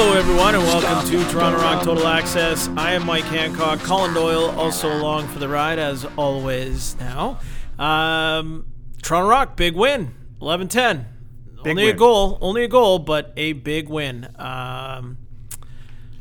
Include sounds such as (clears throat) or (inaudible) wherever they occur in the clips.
Hello, everyone, and welcome to Toronto Rock Total Access. I am Mike Hancock. Colin Doyle also along for the ride, as always. Now, um, Toronto Rock, big win, 11-10. Big only win. a goal, only a goal, but a big win. Um,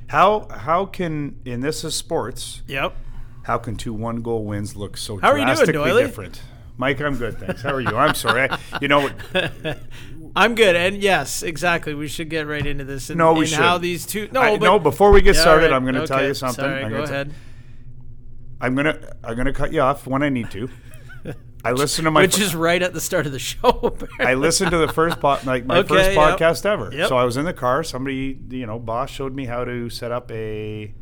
How how can and this is sports? yep. How can two one goal wins look so How are you doing, drastically different? Mike, I'm good, thanks. How are you? I'm sorry. I, you know, (laughs) I'm good, and yes, exactly. We should get right into this. And, No, we and how these two. No, I, but no. Before we get Yeah, started, right, I'm going to tell you something. Sorry, I'm go gonna ahead. I'm gonna I'm gonna cut you off when I need to. (laughs) I listen to my Which is right at the start of the show. (laughs) I listened to the first po- like my Okay, first yep. podcast ever. Yep. So I was in the car. Somebody, you know, boss showed me how to set up a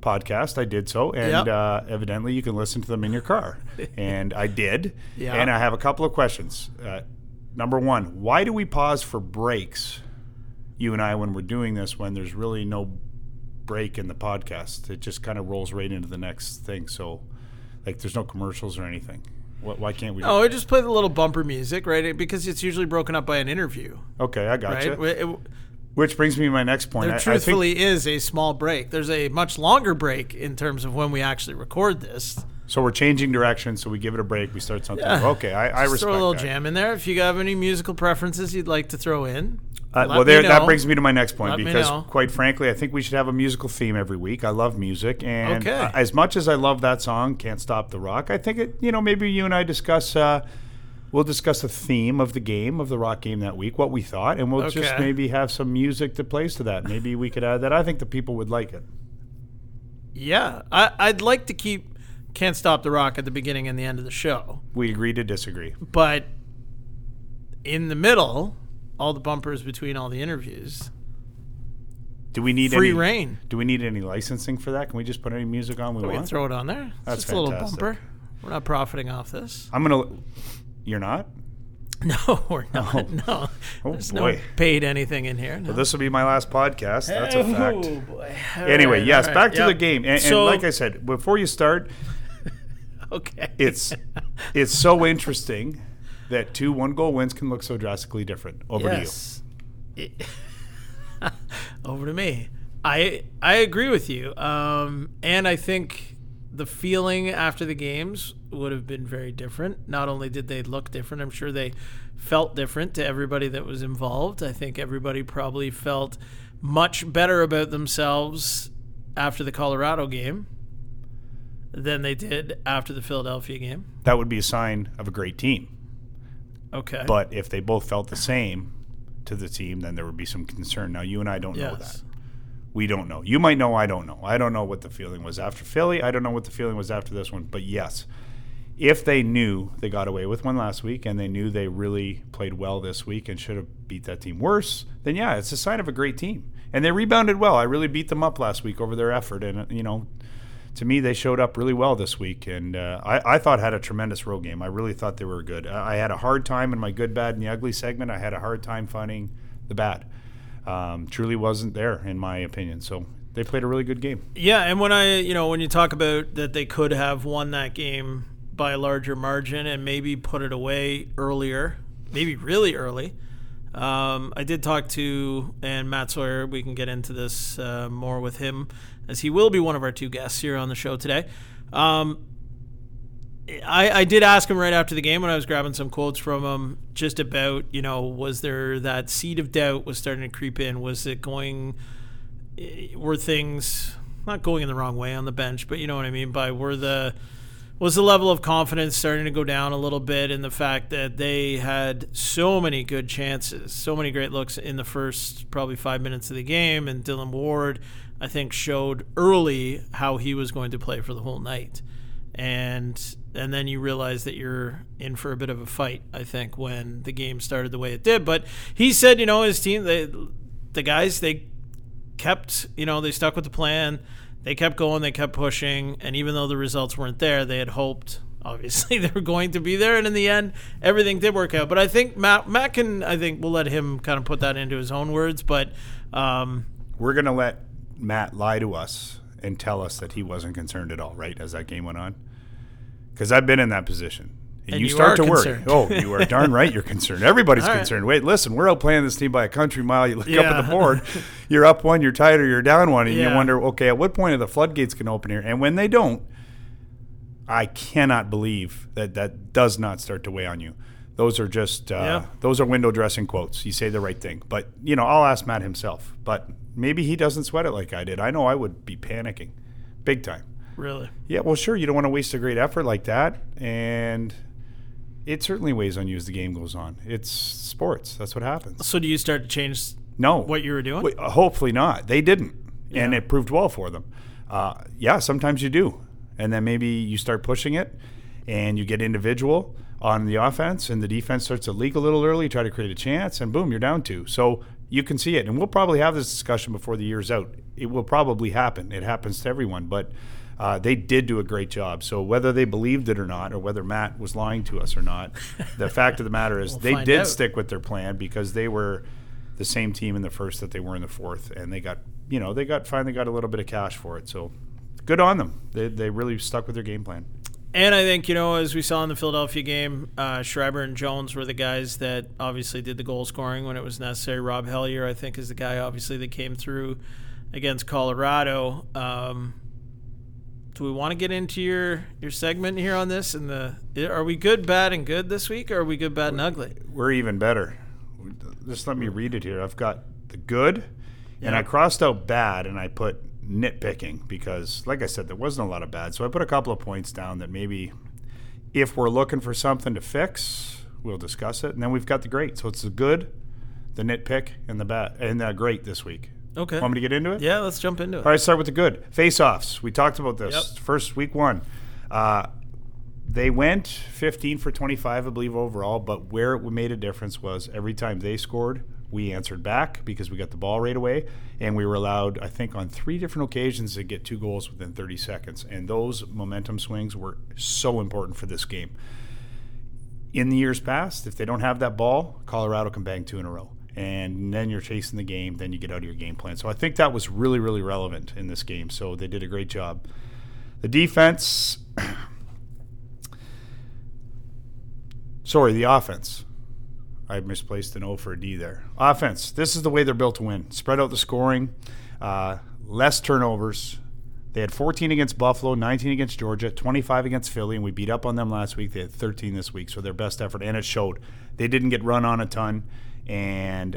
podcast. I did so, and Yep. uh, evidently you can listen to them in your car, (laughs) and I did. Yeah. And I have a couple of questions. Uh, number one, why do we pause for breaks, you and I, when we're doing this, when there's really no break in the podcast? It just kind of rolls right into the next thing. So, like, there's no commercials or anything. Why can't we? Oh, I just play the little bumper music, right? Because it's usually broken up by an interview, Okay, I got right? you. Which brings me to my next point. there I- I truthfully is a small break. There's a much longer break in terms of when we actually record this. So we're changing direction. So we give it a break. We start something. Yeah. Okay, I, I Just respect throw a little that. jam in there. If you have any musical preferences you'd like to throw in, Uh, well, there, that brings me to my next point Let because, quite frankly, I think we should have a musical theme every week. I love music, and Okay. uh, as much as I love that song, "Can't Stop the Rock," I think it. You know, maybe you and I discuss. Uh, we'll discuss the theme of the game of the rock game that week, what we thought, and we'll just maybe have some music that plays to that. Maybe we could add that. I think the people would like it. Yeah, I, I'd like to keep "Can't Stop the Rock" at the beginning and the end of the show, We agree to disagree. but in the middle, all the bumpers between all the interviews, Do we need free any, reign. Do we need any licensing for that? Can we just put any music on we We can want? throw it on there. It's That's just a little fantastic. bumper. We're not profiting off this. I'm gonna. You're not. (laughs) No, we're oh. not. Oh. (laughs) No, Oh, there's boy. no paid anything in here. No. This will be my last podcast. That's a fact. Oh, boy. Anyway, right, yes, all right. back to Yep. the game. And, So- and like I said, before you start, okay, it's it's so interesting that two one goal wins can look so drastically different. Over yes. It- (laughs) Over to me. I I agree with you. Um, and I think the feeling after the games would have been very different. Not only did they look different, I'm sure they felt different to everybody that was involved. I think everybody probably felt much better about themselves after the Colorado game than they did after the Philadelphia game. That would be a sign of a great team. Okay. But if they both felt the same to the team, then there would be some concern. Now you and I don't know that. We don't know. You might know. I don't know. I don't know what the feeling was after Philly. I don't know what the feeling was after this one. But yes, if they knew they got away with one last week and they knew they really played well this week and should have beat that team worse, then yeah, it's a sign of a great team. And they rebounded well. I really beat them up last week over their effort. And, you know, to me, they showed up really well this week. And uh, I, I thought had a tremendous road game. I really thought they were good. I had a hard time in my good, bad, and the ugly segment. I had a hard time finding the bad. Um, truly wasn't there, in my opinion. So they played a really good game. Yeah, and when I, you know, when you talk about that they could have won that game by a larger margin and maybe put it away earlier, maybe really early. Um, I did talk to and Matt Sawyer. We can get into this uh, more with him, as he will be one of our two guests here on the show today. Um, I, I did ask him right after the game when I was grabbing some quotes from him just about, you know, was there that seed of doubt was starting to creep in? Was it going, eh, were things not going in the wrong way on the bench, but you know what I mean by were the, was the level of confidence starting to go down a little bit in the fact that they had so many good chances, so many great looks in the first probably five minutes of the game, and Dillon Ward, I think, showed early how he was going to play for the whole night and and then you realize that you're in for a bit of a fight. I think when the game started the way it did, but he said, you know, his team, they, the guys, they kept, you know, they stuck with the plan. They kept going, they kept pushing, and even though the results weren't there, they had hoped. Obviously, (laughs) they were going to be there, and in the end, everything did work out. But I think Matt, Matt can, I think we'll let him kind of put that into his own words. But um, We're going to let Matt lie to us and tell us that he wasn't concerned at all, right, as that game went on? Because I've been in that position. And, And you you start to worry. Oh, you are darn right you're concerned. Everybody's (laughs) right. concerned. Wait, listen, we're outplaying this team by a country mile. You look up at the board, (laughs) you're up one, you're tied, or you're down one, and you wonder, okay, at what point are the floodgates going to open here? And when they don't, I cannot believe that that does not start to weigh on you. Those are just uh, Yeah. those are window dressing quotes. You say the right thing, but you know I'll ask Matt himself. But maybe he doesn't sweat it like I did. I know I would be panicking, big time. Really? Yeah, well, sure, you don't want to waste a great effort like that, and it certainly weighs on you as the game goes on. It's sports. That's what happens. So do you start to change No, what you were doing? Wait, uh, hopefully not. They didn't, and it proved well for them. Uh, yeah, sometimes you do, and then maybe you start pushing it, and you get individual on the offense, and the defense starts to leak a little early, try to create a chance, and boom, you're down two. So you can see it, and we'll probably have this discussion before the year's out. It will probably happen. It happens to everyone, but. Uh, they did do a great job. So whether they believed it or not, or whether Matt was lying to us or not, (laughs) the fact of the matter is We'll they did out. stick with their plan because they were the same team in the first that they were in the fourth, and they got you know they got finally got a little bit of cash for it. So good on them. They they really stuck with their game plan. And I think, you know, as we saw in the Philadelphia game, uh, Schreiber and Jones were the guys that obviously did the goal scoring when it was necessary. Rob Hellyer, I think, is the guy obviously that came through against Colorado. Um, do we want to get into your, your segment here on this? And the are we good, bad, and good this week, or are we good, bad, and ugly? We're even better. Just let me read it here. I've got the good, and I crossed out bad, and I put nitpicking because, like I said, there wasn't a lot of bad. So I put a couple of points down that maybe if we're looking for something to fix, we'll discuss it. And then we've got the great. So it's the good, the nitpick, and the bad, and the great this week. Okay. Want me to get into it? Yeah, let's jump into it. All right, start with the good. Face offs. We talked about this. Yep. First week one. Uh, they went 15 for 25, I believe, overall, but where it made a difference was every time they scored, we answered back because we got the ball right away. And we were allowed, I think, on three different occasions to get two goals within 30 seconds. And those momentum swings were so important for this game. In the years past, if they don't have that ball, Colorado can bang two in a row. And then you're chasing the game, then you get out of your game plan. So I think that was really, really relevant in this game. So they did a great job. The defense, (coughs) sorry, the offense. I misplaced an O for a D there. Offense. This is the way they're built to win. Spread out the scoring, uh, less turnovers. They had 14 against Buffalo, 19 against Georgia, 25 against Philly, and we beat up on them last week. They had 13 this week, so their best effort, and it showed. They didn't get run on a ton, and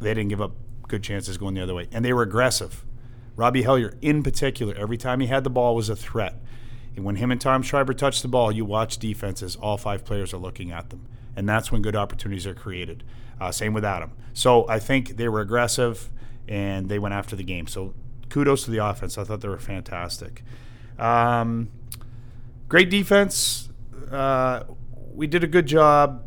they didn't give up good chances going the other way. And they were aggressive. Robbie Hellyer, in particular, every time he had the ball was a threat. And when him and Tom Schreiber touch the ball, you watch defenses. All five players are looking at them, and that's when good opportunities are created. Uh, same with Adam. So I think they were aggressive, and they went after the game. So kudos to the offense. I thought they were fantastic. Um, great defense. Uh, we did a good job.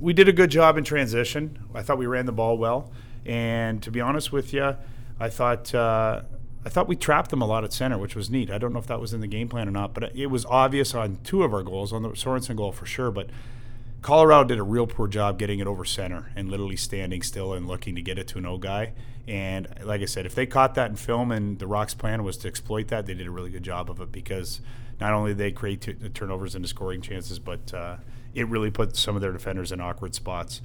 We did a good job in transition. I thought we ran the ball well, and to be honest with you, I thought uh, I thought we trapped them a lot at center, which was neat. I don't know if that was in the game plan or not, but it was obvious on two of our goals, on the Sorensen goal for sure. But Colorado did a real poor job getting it over center and literally standing still and looking to get it to an O guy. And like I said, if they caught that in film and the Rocks' plan was to exploit that, they did a really good job of it because not only did they create t- turnovers into scoring chances, but uh, it really put some of their defenders in awkward spots.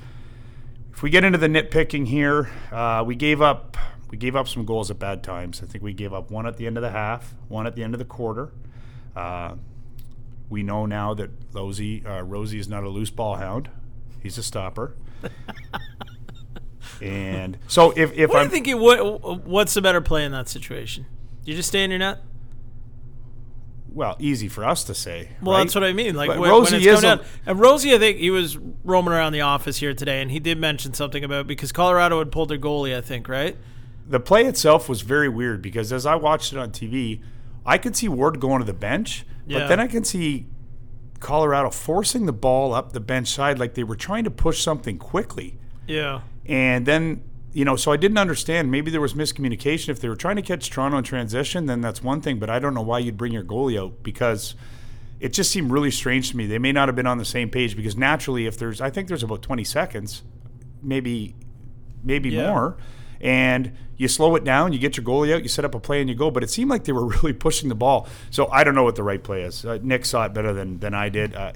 If we get into the nitpicking here, uh, we gave up we gave up some goals at bad times. I think we gave up one at the end of the half, one at the end of the quarter. Uh, we know now that Rosie, uh, Rosie is not a loose ball hound; he's a stopper. (laughs) and so, if if What I'm you think? You, what, what's the better play in that situation? You just stay in your net? well, easy for us to say. Well, right? that's what I mean. Like when, Rosie when is down. And Rosie, I think he was roaming around the office here today, and he did mention something about because Colorado had pulled their goalie. I think right. the play itself was very weird because as I watched it on TV, I could see Ward going to the bench, Yeah. but then I can see Colorado forcing the ball up the bench side like they were trying to push something quickly. Yeah. And then, you know, so I didn't understand. Maybe there was miscommunication. If they were trying to catch Toronto in transition, then that's one thing, but I don't know why you'd bring your goalie out because it just seemed really strange to me. They may not have been on the same page because naturally, if there's, I think there's about 20 seconds, maybe, maybe Yeah. more. And you slow it down, you get your goalie out, you set up a play, and you go. But it seemed like they were (laughs) really pushing the ball. So I don't know what the right play is. Uh, Nick saw it better than than I did. Uh,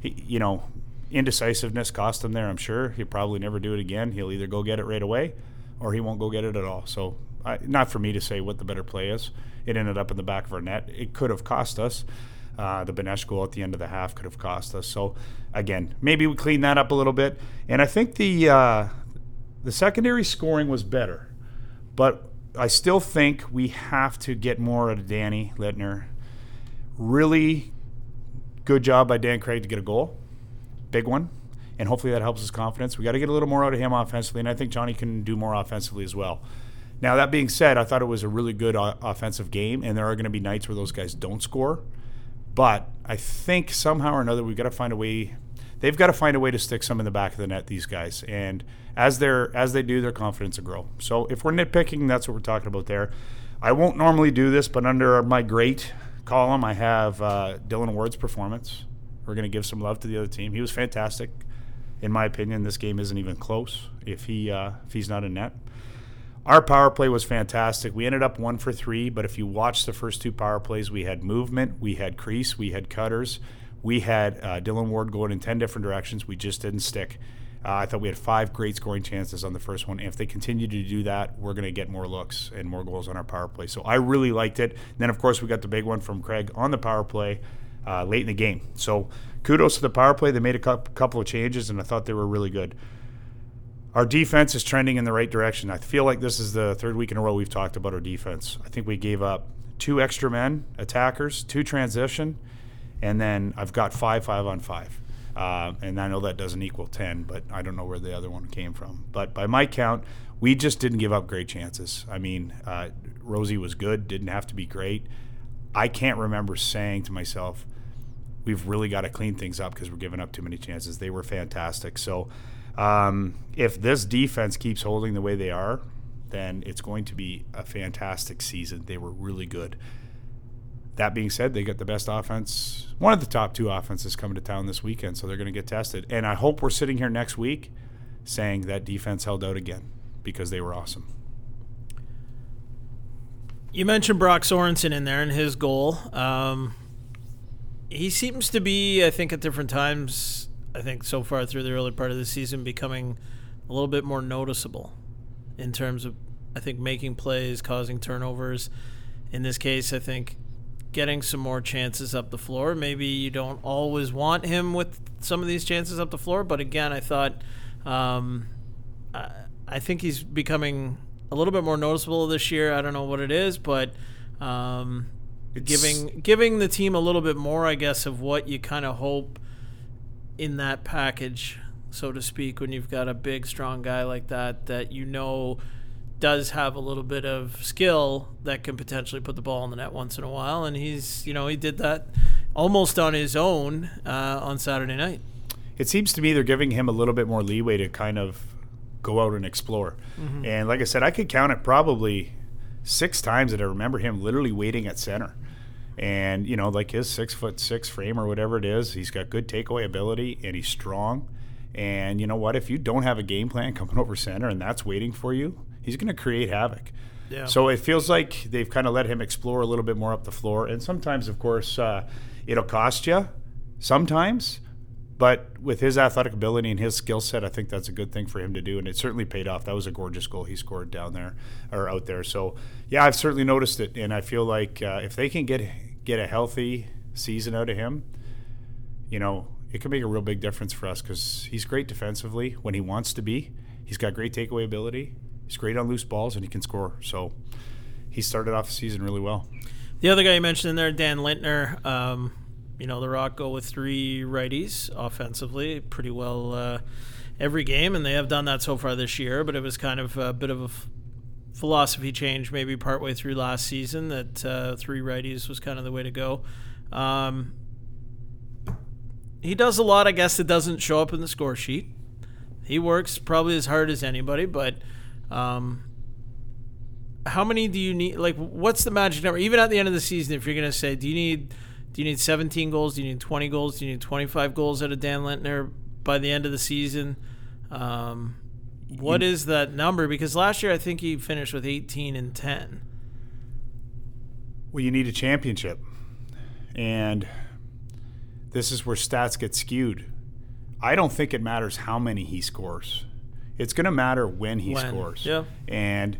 he, you know, indecisiveness cost him there. I'm sure he'll probably never do it again. He'll either go get it right away, or he won't go get it at all. So I, not for me to say what the better play is. It ended up in the back of our net. It could have cost us. Uh, the Benesh goal at the end of the half could have cost us. So again, maybe we clean that up a little bit. And I think the uh, the secondary scoring was better, but I still think we have to get more out of Danny Lintner. Really good job by Dan Craig to get a goal, big one, and hopefully that helps his confidence. We got to get a little more out of him offensively, and I think Johnny can do more offensively as well. Now that being said, I thought it was a really good o- offensive game, and there are going to be nights where those guys don't score. But I think somehow or another we've got to find a way. They've got to find a way to stick some in the back of the net. These guys, and as they're as they do, their confidence will grow. So if we're nitpicking, that's what we're talking about there. I won't normally do this, but under my great column, I have uh, Dillon Ward's performance. We're going to give some love to the other team. He was fantastic, in my opinion. This game isn't even close if he uh, if he's not in net. Our power play was fantastic. We ended up one for three, but if you watch the first two power plays, we had movement, we had crease, we had cutters, we had uh, Dillon Ward going in 10 different directions. We just didn't stick. Uh, I thought we had five great scoring chances on the first one. And if they continue to do that, we're going to get more looks and more goals on our power play. So I really liked it. And then, of course, we got the big one from Craig on the power play uh, late in the game. So kudos to the power play. They made a couple of changes, and I thought they were really good our defense is trending in the right direction. I feel like this is the third week in a row we've talked about our defense. I think we gave up two extra men, attackers, two transition, and then I've got five five on five. Uh, and I know that doesn't equal 10, but I don't know where the other one came from. But by my count, we just didn't give up great chances. I mean, uh, Rosie was good, didn't have to be great. I can't remember saying to myself, we've really got to clean things up because we're giving up too many chances. They were fantastic. So, um, if this defense keeps holding the way they are, then it's going to be a fantastic season. They were really good. That being said, they got the best offense, one of the top two offenses coming to town this weekend, so they're going to get tested. And I hope we're sitting here next week saying that defense held out again because they were awesome. You mentioned Brock Sorensen in there and his goal. Um, he seems to be, I think, at different times I think so far through the early part of the season becoming a little bit more noticeable in terms of I think making plays, causing turnovers. In this case, I think getting some more chances up the floor. Maybe you don't always want him with some of these chances up the floor, but again, I thought um, I, I think he's becoming a little bit more noticeable this year. I don't know what it is, but um, giving giving the team a little bit more, I guess, of what you kind of hope in that package, so to speak, when you've got a big, strong guy like that that you know does have a little bit of skill that can potentially put the ball in the net once in a while. And he's, you know, he did that almost on his own uh, on Saturday night. It seems to me they're giving him a little bit more leeway to kind of go out and explore. Mm-hmm. And like I said, I could count it probably six times that I remember him literally waiting at center and you know like his six foot six frame or whatever it is he's got good takeaway ability and he's strong and you know what if you don't have a game plan coming over center and that's waiting for you he's going to create havoc yeah. so it feels like they've kind of let him explore a little bit more up the floor and sometimes of course uh, it'll cost you sometimes but with his athletic ability and his skill set, I think that's a good thing for him to do, and it certainly paid off. That was a gorgeous goal he scored down there or out there. So, yeah, I've certainly noticed it, and I feel like uh, if they can get get a healthy season out of him, you know, it can make a real big difference for us because he's great defensively when he wants to be. He's got great takeaway ability. He's great on loose balls, and he can score. So, he started off the season really well. The other guy you mentioned in there, Dan Lintner. Um, you know, the Rock go with three righties offensively pretty well uh, every game, and they have done that so far this year. But it was kind of a bit of a philosophy change maybe partway through last season that uh, three righties was kind of the way to go. Um, he does a lot, I guess, that doesn't show up in the score sheet. He works probably as hard as anybody, but um, how many do you need? Like, what's the magic number? Even at the end of the season, if you're going to say, do you need do you need 17 goals? Do you need 20 goals? Do you need 25 goals out of Dan Lintner by the end of the season? Um, What is that number? Because last year I think he finished with 18 and 10. Well, you need a championship. And this is where stats get skewed. I don't think it matters how many he scores. It's going to matter when he When, scores. yeah. And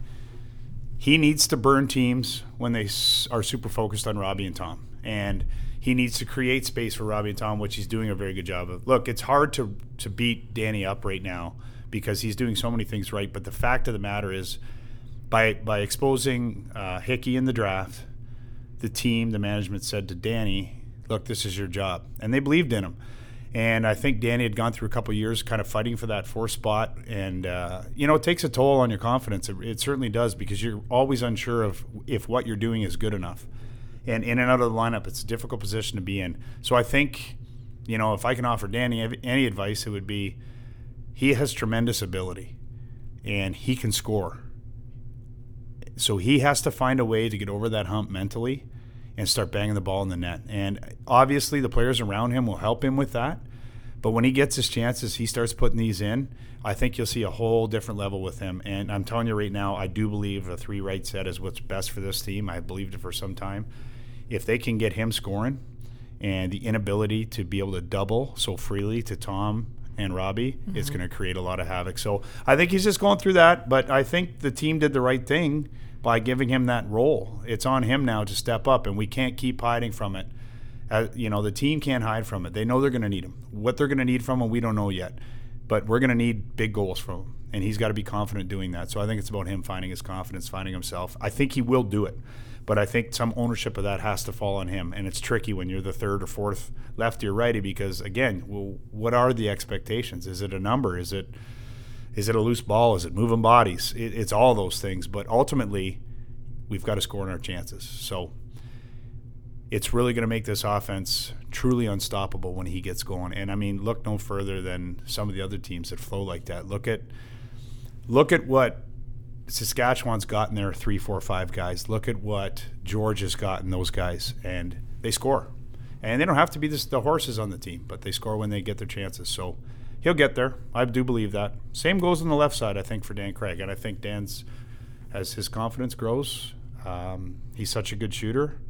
he needs to burn teams when they are super focused on Robbie and Tom. And he needs to create space for Robbie and Tom, which he's doing a very good job of. Look, it's hard to to beat Danny up right now because he's doing so many things right. But the fact of the matter is, by by exposing uh, Hickey in the draft, the team, the management said to Danny, "Look, this is your job," and they believed in him. And I think Danny had gone through a couple years kind of fighting for that fourth spot, and uh, you know it takes a toll on your confidence. It, it certainly does because you're always unsure of if what you're doing is good enough. And in and out of the lineup, it's a difficult position to be in. So I think, you know, if I can offer Danny any advice, it would be he has tremendous ability, and he can score. So he has to find a way to get over that hump mentally and start banging the ball in the net. And obviously, the players around him will help him with that. But when he gets his chances, he starts putting these in. I think you'll see a whole different level with him. And I'm telling you right now, I do believe a three right set is what's best for this team. I believed it for some time. If they can get him scoring and the inability to be able to double so freely to Tom and Robbie, it's mm-hmm. going to create a lot of havoc. So I think he's just going through that. But I think the team did the right thing by giving him that role. It's on him now to step up, and we can't keep hiding from it. Uh, you know, the team can't hide from it. They know they're going to need him. What they're going to need from him, we don't know yet. But we're going to need big goals from him, and he's got to be confident doing that. So I think it's about him finding his confidence, finding himself. I think he will do it, but I think some ownership of that has to fall on him, and it's tricky when you're the third or fourth lefty or righty because again, well, what are the expectations? Is it a number? Is it is it a loose ball? Is it moving bodies? It, it's all those things, but ultimately, we've got to score in our chances. So it's really going to make this offense truly unstoppable when he gets going. And I mean, look no further than some of the other teams that flow like that. Look at look at what Saskatchewan's gotten their three, four, five guys. Look at what George has gotten those guys, and they score. And they don't have to be this, the horses on the team, but they score when they get their chances. So he'll get there. I do believe that. Same goes on the left side, I think, for Dan Craig. And I think Dan's, as his confidence grows, um, he's such a good shooter.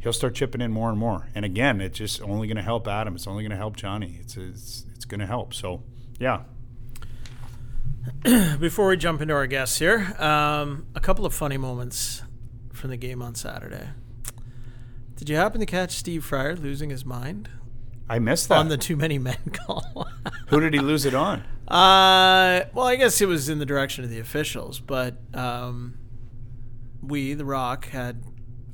He'll start chipping in more and more. And again, it's just only going to help Adam. It's only going to help Johnny. It's it's, it's going to help. So, yeah. (clears throat) Before we jump into our guests here, um, a couple of funny moments from the game on Saturday. Did you happen to catch Steve Fryer losing his mind I missed that. on the too many men (laughs) call? Who did he lose it on? uh, well, I guess it was in the direction of the officials, but um, we, The Rock, had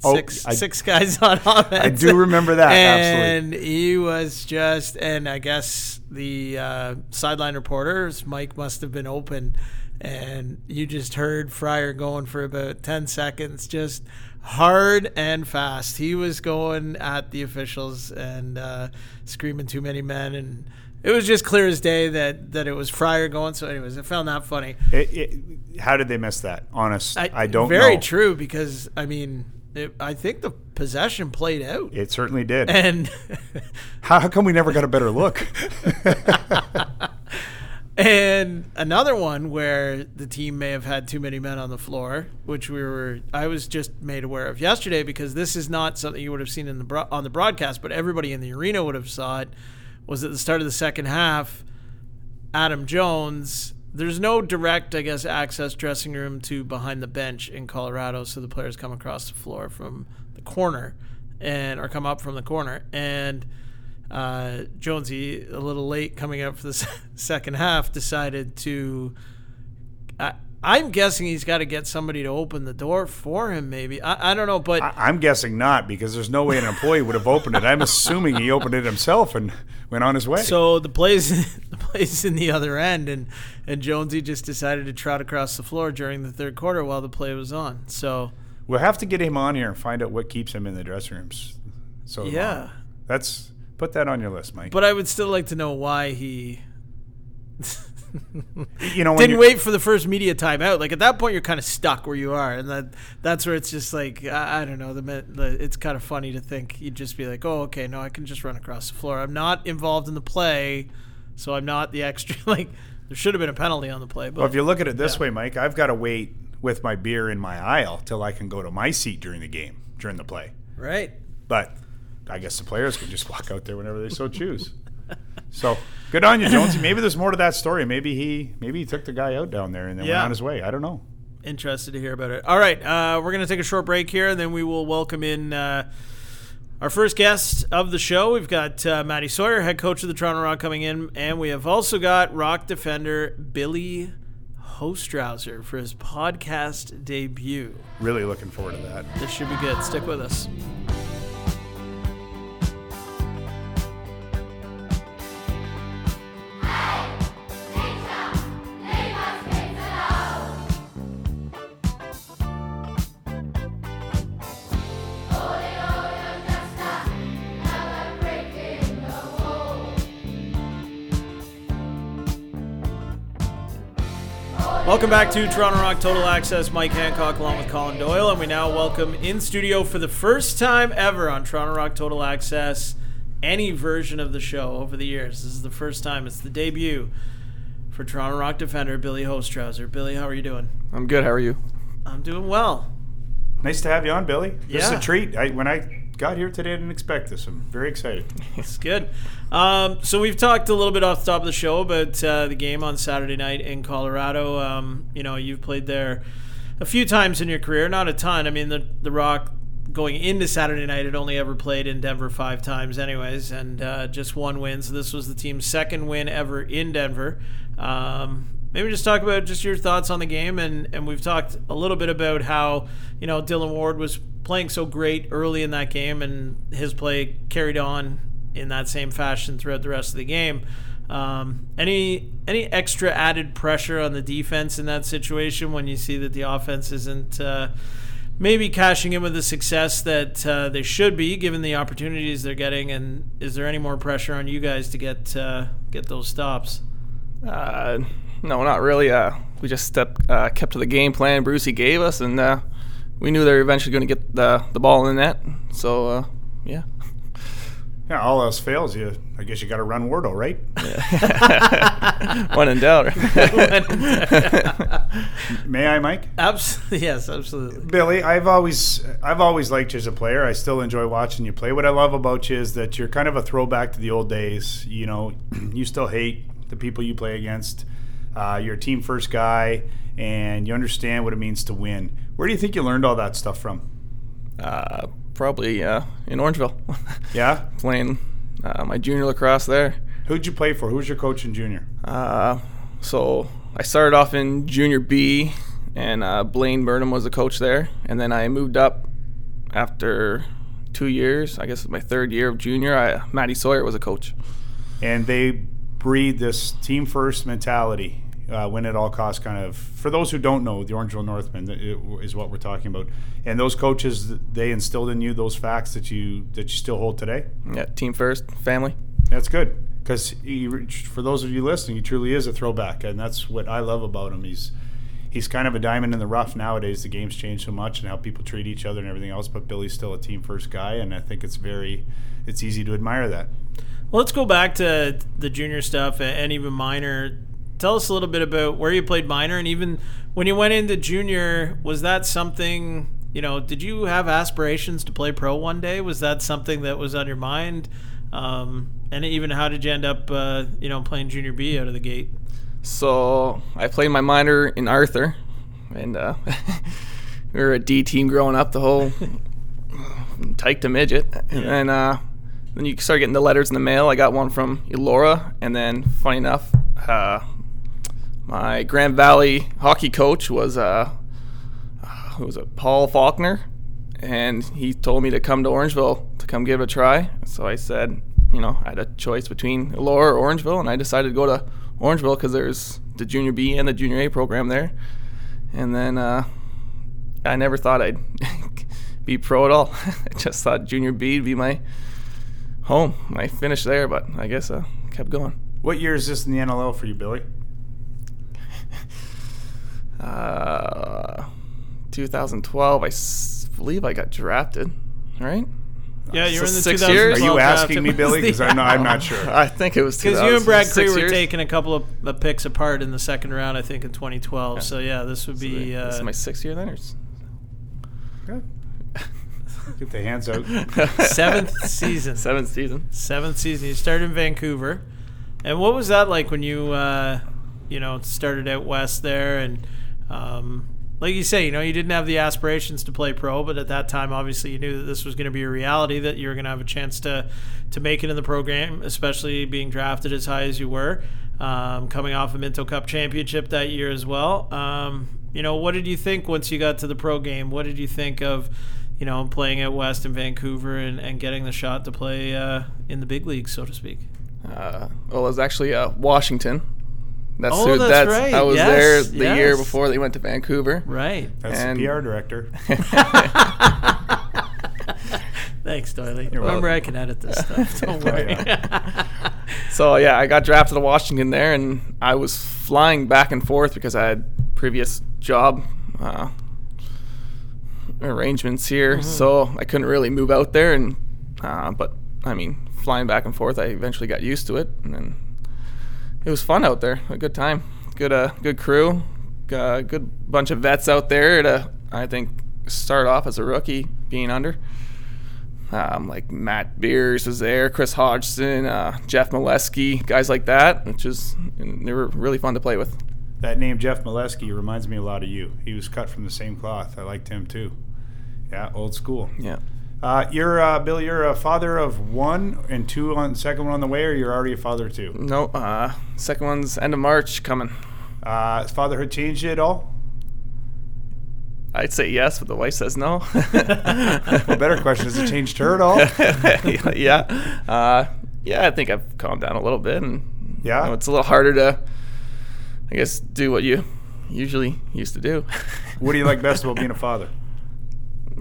Oh, six I- six guys (laughs) on offense. I do remember that, and he was just, and I guess the uh, sideline reporter's mic must have been open, and you just heard Fryer going for about ten seconds, just hard and fast. He was going at the officials and uh, screaming too many men and. It was just clear as day that, that it was Fryer going. So, anyways, I found that funny. It, it, how did they miss that? Honest, I, don't know, Very know. true because I mean, it, I think the possession played out, It certainly did. and how, how come we never got a better look? (laughs) and another one where the team may have had too many men on the floor, which we were I was just made aware of yesterday because this is not something you would have seen in the bro- on the broadcast, but everybody in the arena would have saw it. Was at the start of the second half, Adam Jones. There's no direct, I guess, access dressing room to behind the bench in Colorado, so the players come across the floor from the corner and or come up from the corner. And uh, Jonesy, a little late coming up for the (laughs) second half, decided to. I, I'm guessing he's got to get somebody to open the door for him. Maybe I, I don't know, but I, I'm guessing not because there's no way an employee would have opened it. I'm assuming he opened it himself and went on his way. So the plays (laughs) the plays in the other end, and and Jonesy just decided to trot across the floor during the third quarter while the play was on. So we'll have to get him on here and find out what keeps him in the dressing rooms. So yeah, that's put that on your list, Mike. but I would still like to know why he you know, didn't wait for the first media timeout. Like at that point, you're kind of stuck where you are, and that that's where it's just like I, I don't know. The, the it's kind of funny to think you'd just be like, oh, okay, no, I can just run across the floor. I'm not involved in the play, so I'm not the extra. (laughs) Like There should have been a penalty on the play. But Well, if you look at it this Yeah. way, Mike, I've got to wait with my beer in my aisle till I can go to my seat during the game, during the play. right. But I guess the players can just (laughs) walk out there whenever they so choose. So good on you, Jonesy. Maybe there's more to that story. Maybe he maybe he took the guy out down there and then Yeah. went on his way. I don't know. Interested to hear about it. All right, uh, we're going to take a short break here, and then we will welcome in uh, our first guest of the show. We've got uh, Matty Sawyer, head coach of the Toronto Rock, coming in, and we have also got Rock defender Billy Hostrawser for his podcast debut. Really looking forward to that. This should be good. Stick with us. Welcome back to Toronto Rock Total Access. Mike Hancock along with Colin Doyle, and we now welcome in studio for the first time ever on Toronto Rock Total Access any version of the show over the years. This is the first time. It's the debut for Toronto Rock defender Billy Hostrawser. Billy, how are you doing? I'm good. How are you? I'm doing well. Nice to have you on, Billy. This is a treat. I, when I got here today, I didn't expect this. I'm very excited. (laughs) It's good. Um, so we've talked a little bit off the top of the show about uh, the game on Saturday night in Colorado. Um, you know, you've played there a few times in your career, not a ton. I mean, the the Rock going into Saturday night had only ever played in Denver five times, anyways, and uh, just one win. So this was the team's second win ever in Denver. Um, maybe just talk about just your thoughts on the game, and and we've talked a little bit about how you know Dillon Ward was playing so great early in that game, and his play carried on in that same fashion throughout the rest of the game. Um, any any extra added pressure on the defense in that situation when you see that the offense isn't uh, maybe cashing in with the success that uh, they should be, given the opportunities they're getting? And is there any more pressure on you guys to get uh, get those stops? No, not really. Uh, we just stepped, uh, kept to the game plan Brucey gave us, and uh, we knew they were eventually going to get the the ball in the net. So uh, yeah, Yeah, all else fails, you. I guess you got to run Wardo, right? when in doubt. May I, Mike? Absolutely, (laughs) yes, absolutely. Billy, I've always I've always liked you as a player. I still enjoy watching you play. What I love about you is that you're kind of a throwback to the old days. You know, you still hate the people you play against. Uh, you're a team first guy, and you understand what it means to win. Where do you think you learned all that stuff from? uh, probably uh, in Orangeville, (laughs) Yeah, playing uh, my junior lacrosse there. who'd you play for? Who was your coach in junior? Uh, so I started off in junior B, and uh, Blaine Burnham was the coach there, and then I moved up after two years. I guess my third year of junior. I, Matty Sawyer was a coach. and they breed this team first mentality, uh, win at all costs kind of. For those who don't know, the Orangeville Northmen is what we're talking about, and those coaches they instilled in you those facts that you that you still hold today. Yeah, team first, family. That's good because for those of you listening, he truly is a throwback, and that's what I love about him. He's he's kind of a diamond in the rough nowadays. The game's changed so much and how people treat each other and everything else, but Billy's still a team first guy, and I think it's very it's easy to admire that. Well, let's go back to the junior stuff and even minor. Tell us a little bit about where you played minor, and even when you went into junior, was that something? You know, did you have aspirations to play pro one day? Was that something that was on your mind? Um, and even how did you end up, uh, you know, playing junior B out of the gate? So I played my minor in Arthur, and uh, (laughs) we were a D team growing up. The whole (laughs) tyke to midget, and then uh, then you start getting the letters in the mail. I got one from Elora, and then funny enough, uh, my Grand Valley hockey coach was uh, who was it? Paul Faulkner, and he told me to come to Orangeville to come give it a try. So I said, you know, I had a choice between Elora or Orangeville, and I decided to go to Orangeville because there's the Junior B and the Junior A program there. And then uh, I never thought I'd (laughs) be pro at all. (laughs) I just thought Junior B would be my home. I finished there, but I guess I kept going. What year is this in the NLL for you, Billy? Uh, 2012, I s- believe I got drafted, right? Yeah, you were in the Six 2012 years? Are you asking me, Billy? Because I'm not, I'm not sure. (laughs) I think it was Because you and Brad Cree were years. taking a couple of uh, picks apart in the second round, I think, in 2012. So yeah, this would So be. this is Uh, my sixth year then, or s- Good. Get the hands out. (laughs) seventh season. seventh season. Seventh season. You started in Vancouver, and what was that like when you, uh, you know, started out west there? And um, like you say, you know, you didn't have the aspirations to play pro, but at that time, obviously, you knew that this was going to be a reality. That you were going to have a chance to to make it in the program, especially being drafted as high as you were, um, coming off a Minto Cup championship that year as well. Um, you know, what did you think once you got to the pro game? What did you think of? You know, playing at West in Vancouver and, and getting the shot to play uh, in the big leagues, so to speak. Uh, well, it was actually uh, Washington. That's Oh, who, that's right. I was Yes, there the year yes. before they went to Vancouver. Right. That's And- the PR director. (laughs) Thanks, Doily. Remember, welcome. I can edit this stuff. (laughs) Don't worry. (laughs) So yeah, I got drafted to Washington there, and I was flying back and forth because I had previous job uh, arrangements here, so I couldn't really move out there. And uh, but I mean, flying back and forth, I eventually got used to it, and then it was fun out there. A good time, good uh, good crew, uh, good bunch of vets out there to I think start off as a rookie being under. Um, like Matt Beers was there, Chris Hodgson, uh, Jeff Moleski, guys like that, which is they were really fun to play with. That name Jeff Moleski reminds me a lot of you. He was cut from the same cloth. I liked him too. Yeah, old school. Yeah. Uh, you're uh, Bill. You're a father of one and two on second one on the way, or you're already a father of two. No, uh, second one's end of March coming. Uh, has fatherhood changed you at all? I'd say yes, but the wife says no. (laughs) Well, better question: Has it changed her at all? (laughs) yeah, uh, yeah. I think I've calmed down a little bit, and Yeah? you know, it's a little harder to, I guess, do what you usually used to do. What do you like best about being a (laughs) father?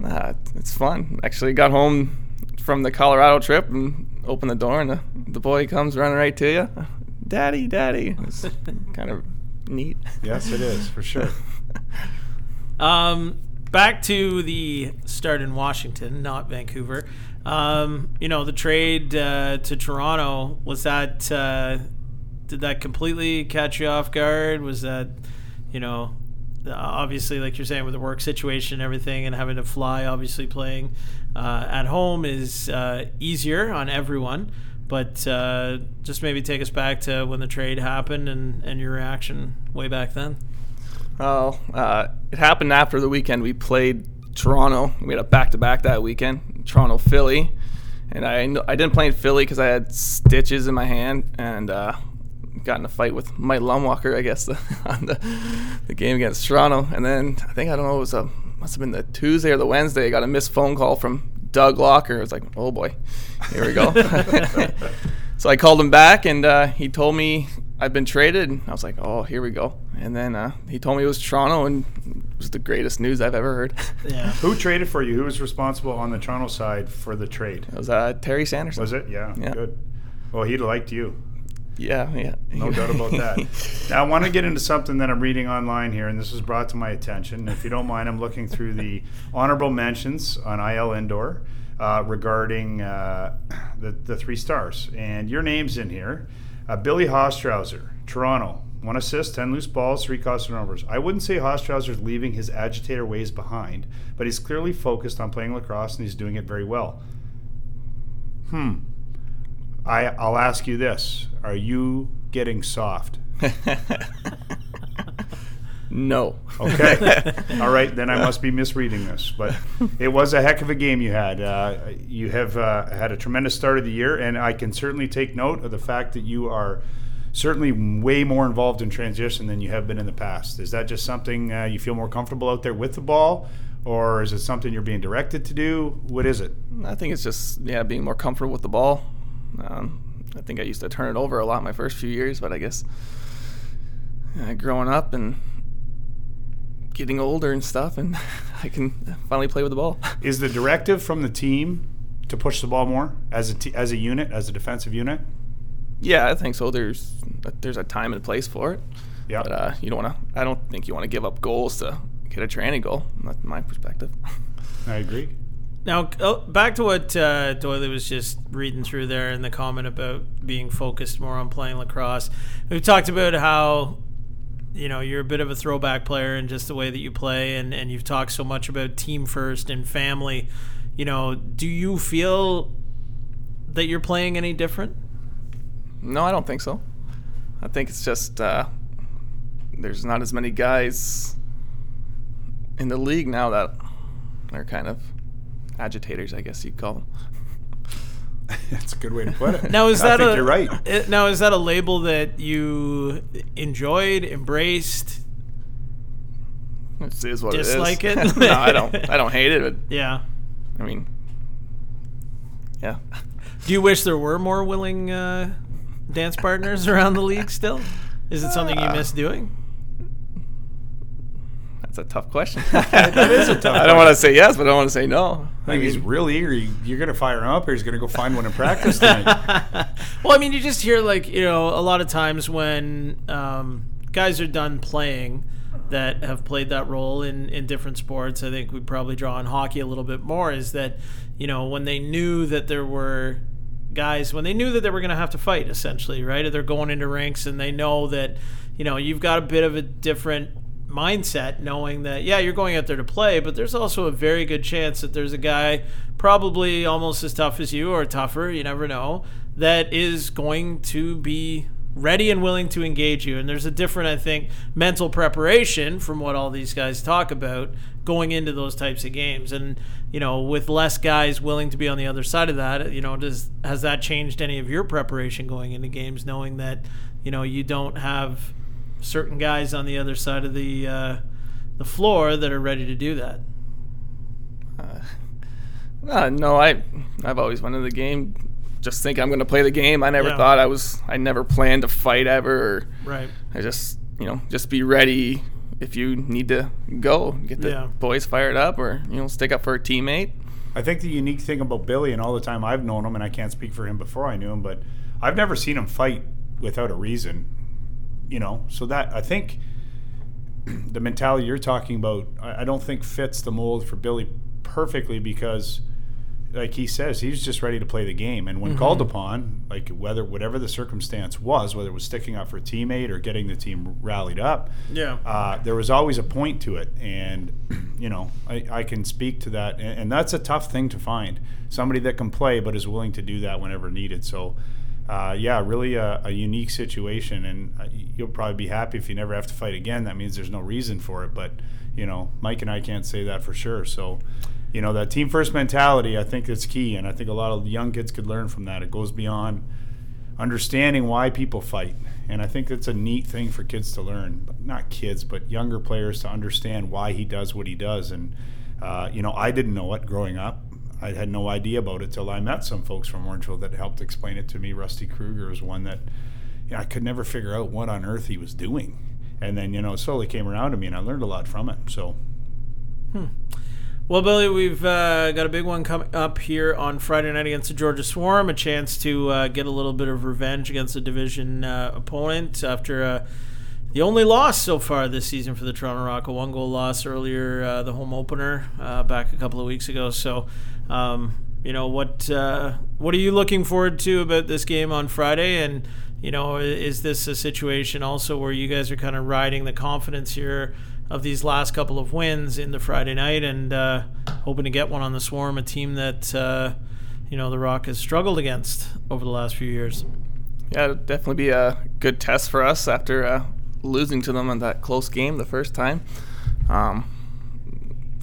Uh, it's fun. Actually, got home from the Colorado trip and opened the door, and the, the boy comes running right to you. Daddy, daddy. It's (laughs) kind of neat. Yes, it is for sure. (laughs) Um, back to the start in Washington, not Vancouver. Um, you know, the trade uh, to Toronto was that. Uh, did that completely catch you off guard? Was that, you know, obviously like you're saying with the work situation and everything, and having to fly, obviously playing uh, at home is uh, easier on everyone. But uh, just maybe take us back to when the trade happened and, and your reaction way back then. Well, uh, it happened after the weekend we played Toronto. We had a back to back that weekend, Toronto Philly, and I I didn't play in Philly because I had stitches in my hand and uh, got in a fight with Mike Lumwalker, I guess, (laughs) on the, the game against Toronto. And then I think I don't know it was a must have been the Tuesday or the Wednesday. I got a missed phone call from Doug Locker. I was like, oh boy, here we go. (laughs) so I called him back and uh, he told me I'd been traded. And I was like, oh, here we go. And then uh, he told me it was Toronto, and it was the greatest news I've ever heard. Yeah. (laughs) Who traded for you? Who was responsible on the Toronto side for the trade? It was uh, Terry Sanderson. Was it? Yeah, Yeah. good. Well, he'd liked you. Yeah, yeah. No doubt about that. (laughs) Now, I want to get into something that I'm reading online here, and this was brought to my attention. If you don't mind, I'm looking through the honorable mentions on IL Indoor uh, regarding uh, the, the three stars. And your name's in here uh, Billy Hostrawser, Toronto. One assist, 10 loose balls, three cost turnovers. I wouldn't say Hostrawser's leaving his agitator ways behind, but he's clearly focused on playing lacrosse and he's doing it very well. Hmm. I, I'll ask you this Are you getting soft? (laughs) no. Okay. (laughs) All right, then I must be misreading this. But it was a heck of a game you had. Uh, you have uh, had a tremendous start of the year, and I can certainly take note of the fact that you are certainly way more involved in transition than you have been in the past. Is that just something uh, you feel more comfortable out there with the ball, or is it something you're being directed to do? What is it? I think it's just yeah, being more comfortable with the ball. Um, I think I used to turn it over a lot my first few years, but I guess uh, growing up and getting older and stuff, and (laughs) I can finally play with the ball. (laughs) Is the directive from the team to push the ball more as a t- as a unit, as a defensive unit? yeah, I think so. There's there's a time and place for it. Yeah. But uh, you don't want to. I don't think you want to give up goals to get a training goal. That's my perspective. (laughs) I agree. Now, uh, back to what uh, was just reading through there in the comment about being focused more on playing lacrosse. We've talked about how, you know, you're a bit of a throwback player in just the way that you play, and, and you've talked so much about team first and family. You know, do you feel that you're playing any different? No, I don't think so. I think it's just uh, there's not as many guys in the league now that are kind of agitators, I guess you'd call them. (laughs) That's a good way to put it. Now is I that think a you're right. it- now is that a label that you enjoyed, embraced? It is what Dislike it it? is. (laughs) no, I don't. I don't hate it. But (laughs) Yeah. I mean, yeah. Do you wish there were more willing uh, dance partners around the league still? Is it something you miss doing? That's a tough question. (laughs) that is a tough. (laughs) I don't want to say yes, but I don't want to say no. I think he's real eager. You- You're going to fire him up, or he's going to go find one in practice tonight. (laughs) well, I mean, you just hear like you know a lot of times when um, guys are done playing that have played that role in in different sports. I think we probably draw on hockey a little bit more. Is that you know when they knew that there were guys when they knew that they were going to have to fight essentially right they're going into ranks and they know that you know you've got a bit of a different mindset knowing that yeah you're going out there to play but there's also a very good chance that there's a guy probably almost as tough as you or tougher you never know that is going to be ready and willing to engage you. And there's a different i think mental preparation from what all these guys talk about going into those types of games. And you know with less guys willing to be on the other side of that you know does has that changed any of your preparation going into games knowing that you know you don't have certain guys on the other side of the uh, the floor that are ready to do that Uh, no, I I've always went into the game just think I'm going to play the game. I never Yeah. thought I was. I never planned to fight ever. Or right I just you know just be ready if you need to go get the Yeah. boys fired up or you know stick up for a teammate. I think the unique thing about Billy, and all the time I've known him, and I can't speak for him before I knew him, but I've never seen him fight without a reason. You know, so that I think (clears throat) the mentality you're talking about, I, I don't think fits the mold for Billy perfectly because, like he says, he's just ready to play the game, and when called upon, like whether whatever the circumstance was, whether it was sticking up for a teammate or getting the team rallied up, yeah. uh, there was always a point to it, and (clears throat) you know I, I can speak to that, and, and that's a tough thing to find somebody that can play but is willing to do that whenever needed. So, uh, yeah, really a, a unique situation, and uh, you'll probably be happy if you never have to fight again. That means there's no reason for it, but you know Mike and I can't say that for sure. So. You know that team first mentality, I think is key, and I think a lot of young kids could learn from that. It goes beyond understanding why people fight. And I think that's a neat thing for kids to learn. Not kids, but younger players to understand why he does what he does. And, uh, you know, I didn't know it growing up. I had no idea about it till I met some folks from Orangeville that helped explain it to me. Rusty Kruger is one that you know, I could never figure out what on earth he was doing. And then, you know, slowly came around to me and I learned a lot from it. So, Well, Billy, we've uh, got a big one coming up here on Friday night against the Georgia Swarm. A chance to uh, get a little bit of revenge against a division uh, opponent after uh, the only loss so far this season for the Toronto Rock, a one-goal loss earlier, uh, the home opener uh, back a couple of weeks ago. So, um, you know what uh, what are you looking forward to about this game on Friday? And you know, is this a situation also where you guys are kind of riding the confidence here? of these last couple of wins in the Friday night and uh, hoping to get one on the Swarm, a team that uh, you know the Rock has struggled against over the last few years. Yeah, it'll definitely be a good test for us after uh, losing to them in that close game the first time. Um,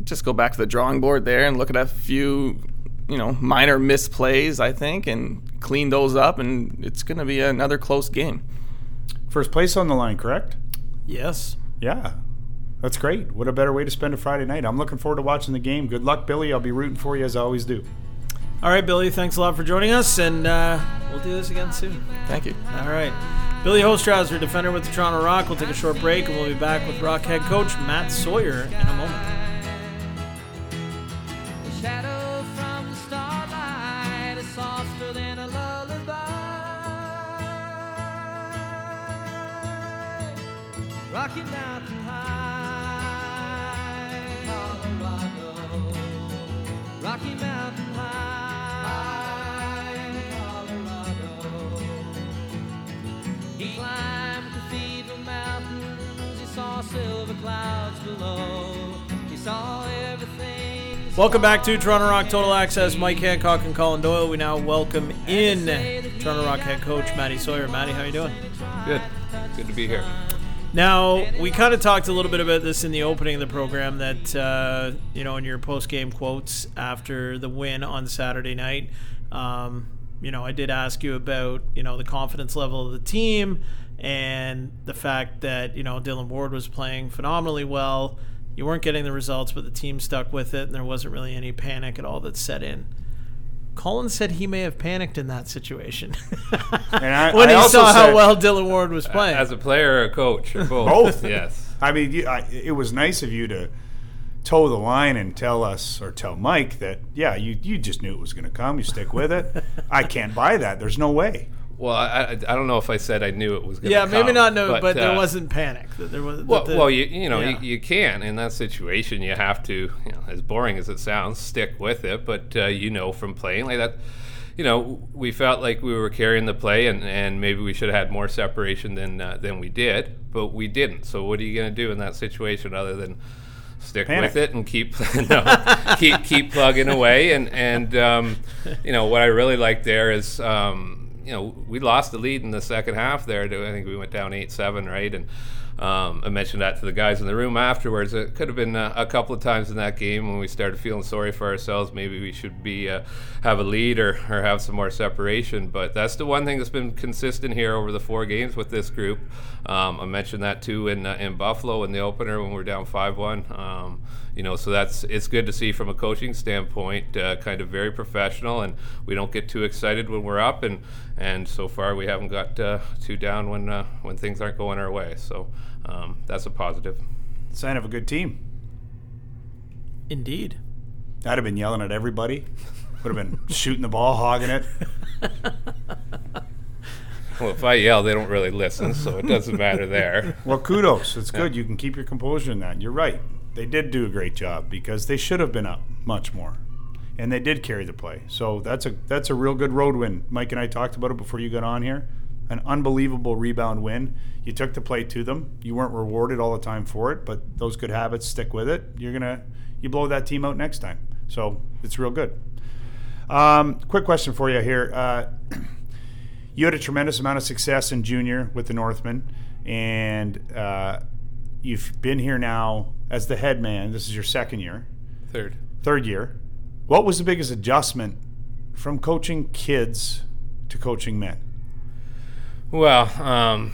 just go back to the drawing board there and look at a few, you know, minor misplays, I think, and clean those up, and it's going to be another close game. first place on the line, correct? Yes. Yeah. That's great. What a better way to spend a Friday night. I'm looking forward to watching the game. Good luck, Billy. I'll be rooting for you as I always do. All right, Billy. Thanks a lot for joining us, and uh, we'll do this again soon. Thank you. All right. Billy Hostrawser, defender with the Toronto Rock. We'll take a short break, and we'll be back with Rock head coach Matt Sawyer in a moment. Welcome back to Toronto Rock Total Access. Mike Hancock and Colin Doyle. We now welcome in Toronto Rock head coach Matty Sawyer. Matty, how are you doing? Good. Good to be here. Now we kind of talked a little bit about this in the opening of the program. That uh, you know, in your post game quotes after the win on Saturday night, um, you know, I did ask you about you know the confidence level of the team and the fact that you know Dillon Ward was playing phenomenally well. You weren't getting the results, but the team stuck with it, and there wasn't really any panic at all that set in. Colin said he may have panicked in that situation (laughs) And I, (laughs) when I he also saw said, how well Dillon Ward was playing. As a player or a coach or both? Both. (laughs) Yes. I mean, you, I, it was nice of you to toe the line and tell us or tell Mike that yeah, you you just knew it was going to come. You stick with it. I can't buy that. There's no way. Well, I, I, don't know if I said I knew it was going to yeah, maybe come, not no, but, there uh, wasn't panic. That there was. Well, the- well, you you know yeah. you, you can in that situation. You have to, you know, as boring as it sounds, stick with it. But uh, you know from playing like that, you know, we felt like we were carrying the play, and, and maybe we should have had more separation than uh, than we did, but we didn't. So what are you going to do in that situation other than stick Panic. with it and keep (laughs) no, keep keep plugging away? And and um, you know what I really like there is. Um, you know, we lost the lead in the second half there. to- I think we went down 8 7, right? And um, I mentioned that to the guys in the room afterwards. It could have been uh, a couple of times in that game when we started feeling sorry for ourselves. Maybe we should be uh, have a lead or, or have some more separation. But that's the one thing that's been consistent here over the four games with this group. Um, I mentioned that too in uh, in Buffalo in the opener when we were down five one. Um, you know, so that's it's good to see from a coaching standpoint. Uh, kind of very professional, and we don't get too excited when we're up. And and so far we haven't got uh, too down when uh, when things aren't going our way. So um, that's a positive. Sign of a good team. indeed. I'd have been yelling at everybody. Would have been shooting the ball, hogging it. (laughs) Well, if I yell, they don't really listen, so it doesn't matter there. (laughs) Well, kudos. It's good. You can keep your composure in that. You're right. They did do a great job because they should have been up much more, and they did carry the play. So that's a that's a real good road win. Mike and I talked about it before you got on here. An unbelievable rebound win. You took the play to them. You weren't rewarded all the time for it, but those good habits stick with it. You're gonna you blow that team out next time. So it's real good. Um, quick question for you here. Uh, (clears throat) you had a tremendous amount of success in junior with the Northmen, and uh, you've been here now as the head man. This is your second year, Third. third year. What was the biggest adjustment from coaching kids to coaching men? Well, um,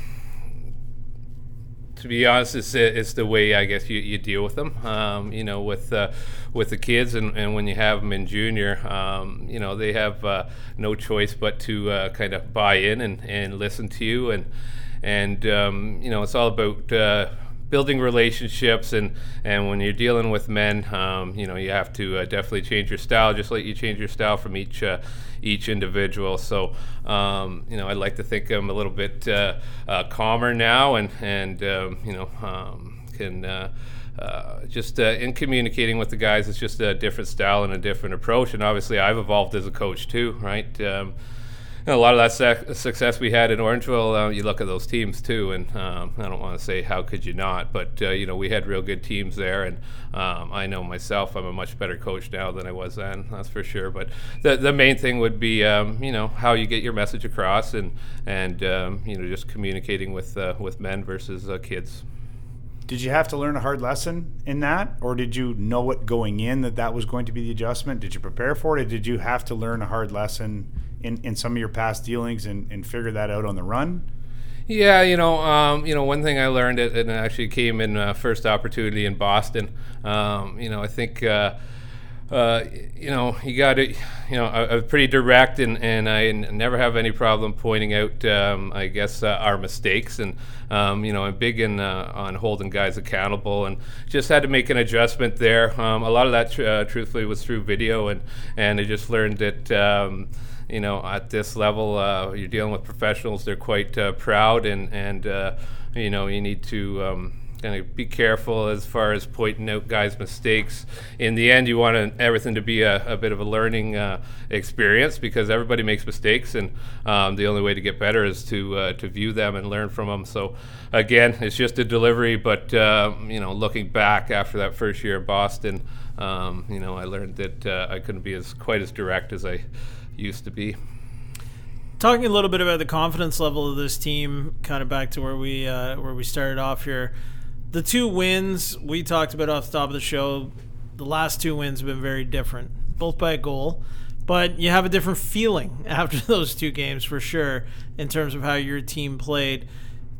to be honest, it's, it's the way I guess you, you deal with them. Um, you know, with uh, with the kids, and, and when you have them in junior, um, you know, they have uh, no choice but to uh, kind of buy in and, and listen to you, and and um, you know, it's all about. Building relationships and and when you're dealing with men um, you know you have to uh, definitely change your style just like you change your style from each uh, each individual so um, you know I'd like to think I'm a little bit uh, uh, calmer now and and um, you know um, can uh, uh, just uh, in communicating with the guys, it's just a different style and a different approach. And obviously, I've evolved as a coach too, right? Um, you know, a lot of that success we had in Orangeville, uh, you look at those teams too, and um, I don't want to say how could you not, but uh, you know we had real good teams there, and um, I know myself I'm a much better coach now than I was then, that's for sure. But the the main thing would be um, you know how you get your message across, and and um, you know just communicating with uh, with men versus uh, kids. Did you have to learn a hard lesson in that, or did you know it going in that that was going to be the adjustment? Did you prepare for it, or did you have to learn a hard lesson in, in some of your past dealings and, and figure that out on the run? Yeah, you know, um, you know, one thing I learned, it, and it actually came in uh, first opportunity in Boston. Um, you know, I think, uh, uh, you know, you got to, you know, I, was pretty direct, and, and I n- never have any problem pointing out, um, I guess, uh, our mistakes, and um, you know, I'm big in uh, on holding guys accountable, and just had to make an adjustment there. Um, a lot of that, tr- uh, truthfully, was through video, and and I just learned that. Um, you know, at this level, uh, you're dealing with professionals. They're quite uh, proud, and and uh, you know, you need to um, kind of be careful as far as pointing out guys' mistakes. In the end, you want to, everything to be a, a bit of a learning uh, experience because everybody makes mistakes, and um, the only way to get better is to uh, to view them and learn from them. So, again, it's just a delivery, but uh, you know, looking back after that first year at Boston, um, you know, I learned that uh, I couldn't be as quite as direct as I used to be. Talking a little bit about the confidence level of this team, kind of back to where we uh, where we started off here. The two wins we talked about off the top of the show, the last two wins have been very different, both by a goal, but you have a different feeling (laughs) after those two games for sure in terms of how your team played.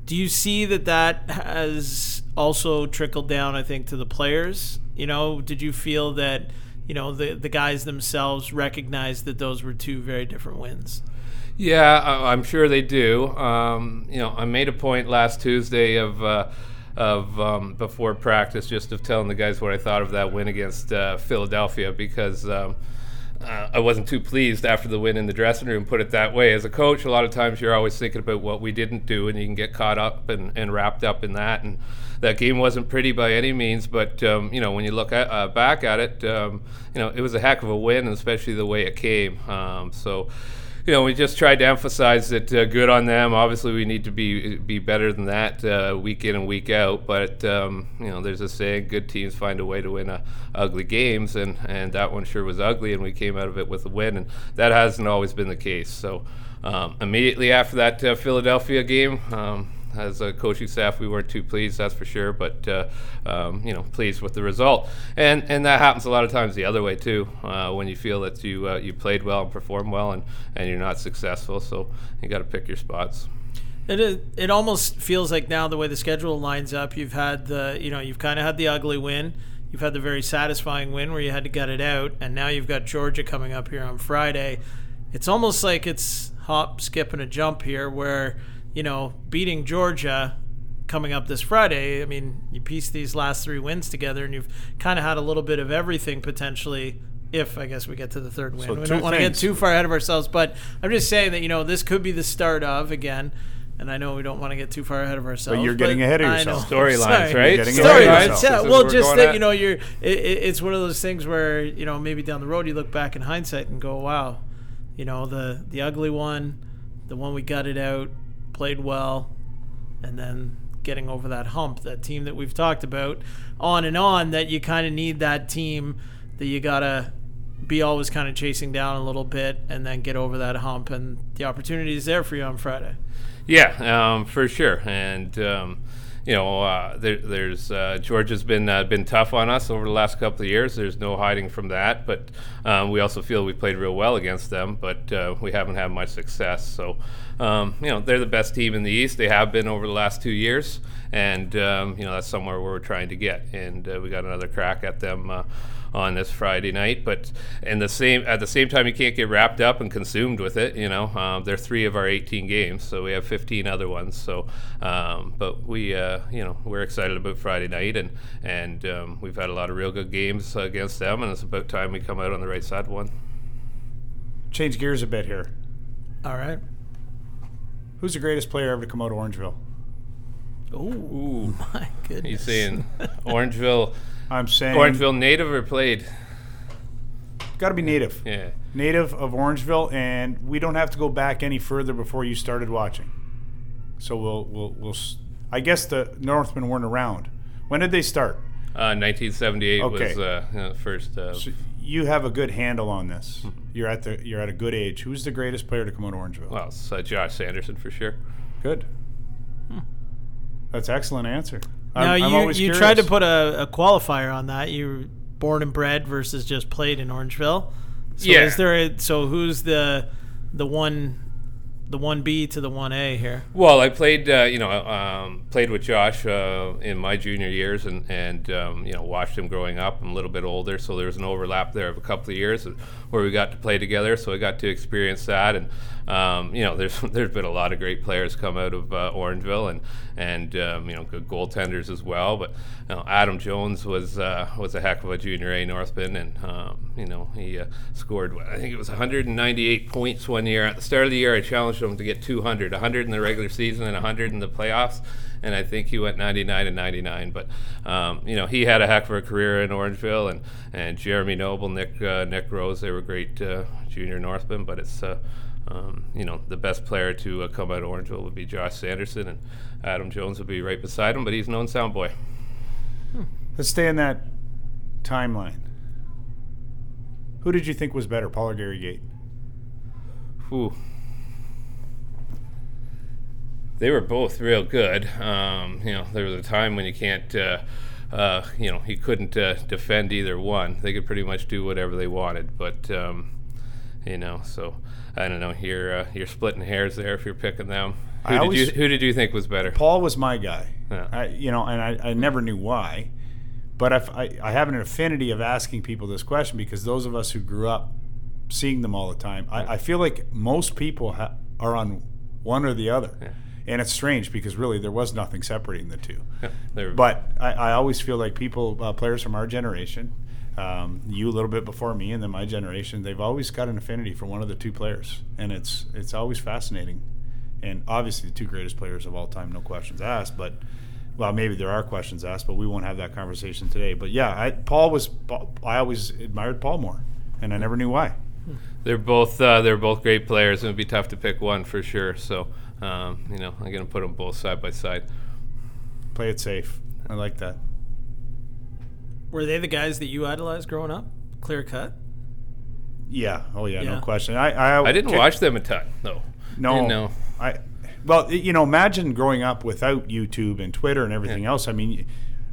Do you see that that has also trickled down? I think to the players. You know, did you feel that you know the the guys themselves recognized that those were two very different wins? Yeah, I'm sure they do. Um, you know, I made a point last Tuesday of uh, of um, before practice, just of telling the guys what I thought of that win against uh, Philadelphia because. Um, uh, I wasn't too pleased after the win in the dressing room, put it that way. As a coach, a lot of times you're always thinking about what we didn't do, and you can get caught up and, and wrapped up in that. And that game wasn't pretty by any means, but um, you know when you look at, uh, back at it, um, you know it was a heck of a win, especially the way it came. Um, so you know, we just tried to emphasize that uh, good on them. Obviously, we need to be be better than that uh, week in and week out. But um, you know, there's a saying: good teams find a way to win uh, ugly games, and and that one sure was ugly, and we came out of it with a win, and that hasn't always been the case. So um, immediately after that uh, Philadelphia game. Um, as a coaching staff, we weren't too pleased, that's for sure. But uh, um, you know, pleased with the result, and and that happens a lot of times the other way too. Uh, when you feel that you uh, you played well and performed well, and and you're not successful, so you got to pick your spots. It is, it almost feels like now the way the schedule lines up, you've had the you know you've kind of had the ugly win, you've had the very satisfying win where you had to gut it out, and now you've got Georgia coming up here on Friday. It's almost like it's hop, skip, and a jump here, where you know beating Georgia coming up this Friday. I mean, you piece these last three wins together, and you've kind of had a little bit of everything potentially. If I guess we get to the third win, So we don't want to get too far ahead of ourselves, but I'm just saying that you know this could be the start of again. And I know we don't want to get too far ahead of ourselves. But you're getting ahead of yourself. Storylines, right? Storylines, yeah. yourself. This is Well, just that going you know, you're. It, it's one of those things where you know maybe down the road you look back in hindsight and go, "Wow, you know the the ugly one, the one we gutted out, played well, and then getting over that hump, that team that we've talked about, on and on. That you kind of need that team that you gotta be always kind of chasing down a little bit, and then get over that hump, and the opportunity is there for you on Friday. Yeah, um, for sure. And um, you know, uh, there, there's uh, Georgia's been uh, been tough on us over the last couple of years. There's no hiding from that. But um, we also feel we played real well against them, but uh, we haven't had much success. So um, you know, they're the best team in the East. They have been over the last two years, and um, you know that's somewhere we're trying to get. And uh, we got another crack at them. On this Friday night, but in the same at the same time, you can't get wrapped up and consumed with it. You know, um, they're three of our 18 games, so we have 15 other ones. So, um, but we, uh, you know, we're excited about Friday night, and and um, we've had a lot of real good games against them, and it's about time we come out on the right side of one. Change gears a bit here. All right. Who's the greatest player ever to come out of Orangeville? Ooh, (laughs) my goodness. You saying (laughs) Orangeville, I'm saying Orangeville native or played? Got to be native. Yeah. Native of Orangeville, and we don't have to go back any further before you started watching. So we'll we'll we'll. I guess the Northmen weren't around. When did they start? Uh, 1978 Okay. was uh, you know, first. Uh, So you have a good handle on this. (laughs) You're at the you're at a good age. Who's the greatest player to come out of Orangeville? well, it's uh, Josh Sanderson for sure. Good. That's excellent answer. Now I'm, I'm you always you tried to put a, a qualifier on that. You were born and bred versus just played in Orangeville. So Yeah. is there a, so who's the the one the one B to the one A here? Well, I played, uh, you know, um, played with Josh uh, in my junior years, and and um, you know, watched him growing up. I'm a little bit older, so there was an overlap there of a couple of years where we got to play together. So I got to experience that, and um, you know, there's (laughs) there's been a lot of great players come out of uh, Orangeville, and and um, you know, good goaltenders as well. But you know, Adam Jones was uh, was a heck of a junior A Northman, and um, you know, he uh, scored. I think it was 198 points one year. At the start of the year, I challenged him to get 200, 100 in the regular season and 100 in the playoffs. And I think he went 99 and 99. But um, you know, he had a heck of a career in Orangeville, and, and Jeremy Noble, Nick uh, Nick Rose, they were great uh, junior Northmen. But it's uh, um, you know the best player to uh, come out of Orangeville would be Josh Sanderson, and Adam Jones would be right beside him. But he's known sound boy. Let's stay in that timeline. Who did you think was better, Paul or Gary Gait? Ooh. They were both real good. Um, you know, there was a time when you can't, uh, uh, you know, you couldn't uh, defend either one. They could pretty much do whatever they wanted. But, um, you know, so I don't know. You're uh, you're splitting hairs there if you're picking them. Who I did always- you Who did you think was better? Paul was my guy. Yeah. I, you know, and I, I never knew why, but I, I have an affinity of asking people this question because those of us who grew up seeing them all the time, I, I feel like most people ha- are on one or the other, and it's strange because really there was nothing separating the two. (laughs) Yeah, But I, I always feel like people, uh, players from our generation, um, you a little bit before me, and then my generation, they've always got an affinity for one of the two players, and it's it's always fascinating. And obviously, the two greatest players of all time, no questions asked. But well, maybe there are questions asked, but we won't have that conversation today. But yeah, I, Paul was. Paul- I always admired Paul more, and I never knew why. they're both uh, they're both great players, and it'd be tough to pick one for sure. So, um, you know, I'm gonna put them both side by side. Play it safe. I like that. Were they the guys that you idolized growing up? Clear cut. Yeah. Oh yeah. Yeah. No question. I I, I didn't watch them a ton, No. No, Didn't. I well, you know, imagine growing up without YouTube and Twitter and everything else. I mean,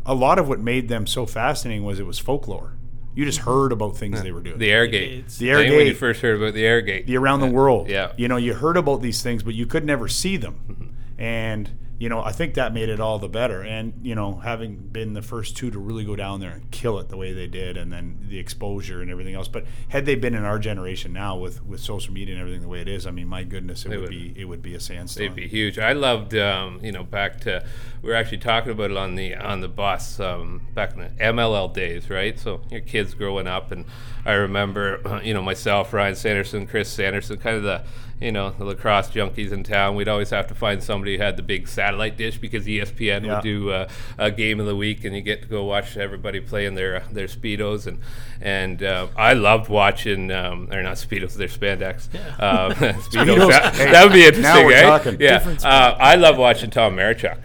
a lot of what made them so fascinating was it was folklore. You just heard about things they were doing. The air Gates. Gait. The air I think when you first heard about the air Gait. the around the world. Yeah. You know, you heard about these things, but you could never see them. Mm-hmm. And you know, I think that made it all the better. And you know, having been the first two to really go down there and kill it the way they did, and then the exposure and everything else. But had they been in our generation now with with social media and everything the way it is, I mean, my goodness, it would, would- be it would be a sandstorm. It'd be huge. I loved, um, you know, back to we were actually talking about it on the on the bus um, back in the MLL days, right? So your kids growing up, and I remember, (clears throat) you know, myself, Ryan Sanderson, Chris Sanderson, kind of the, you know, the lacrosse junkies in town. We'd always have to find somebody who had the big satellite dish because ESPN Yeah. would do uh, a game of the week, and you get to go watch everybody play in their their speedos, and and uh, I loved watching, um, or not speedos, their spandex. Uh, (laughs) (laughs) speedos. That, Hey, that would be interesting. eh? Yeah, uh, I love watching Tom Marechek.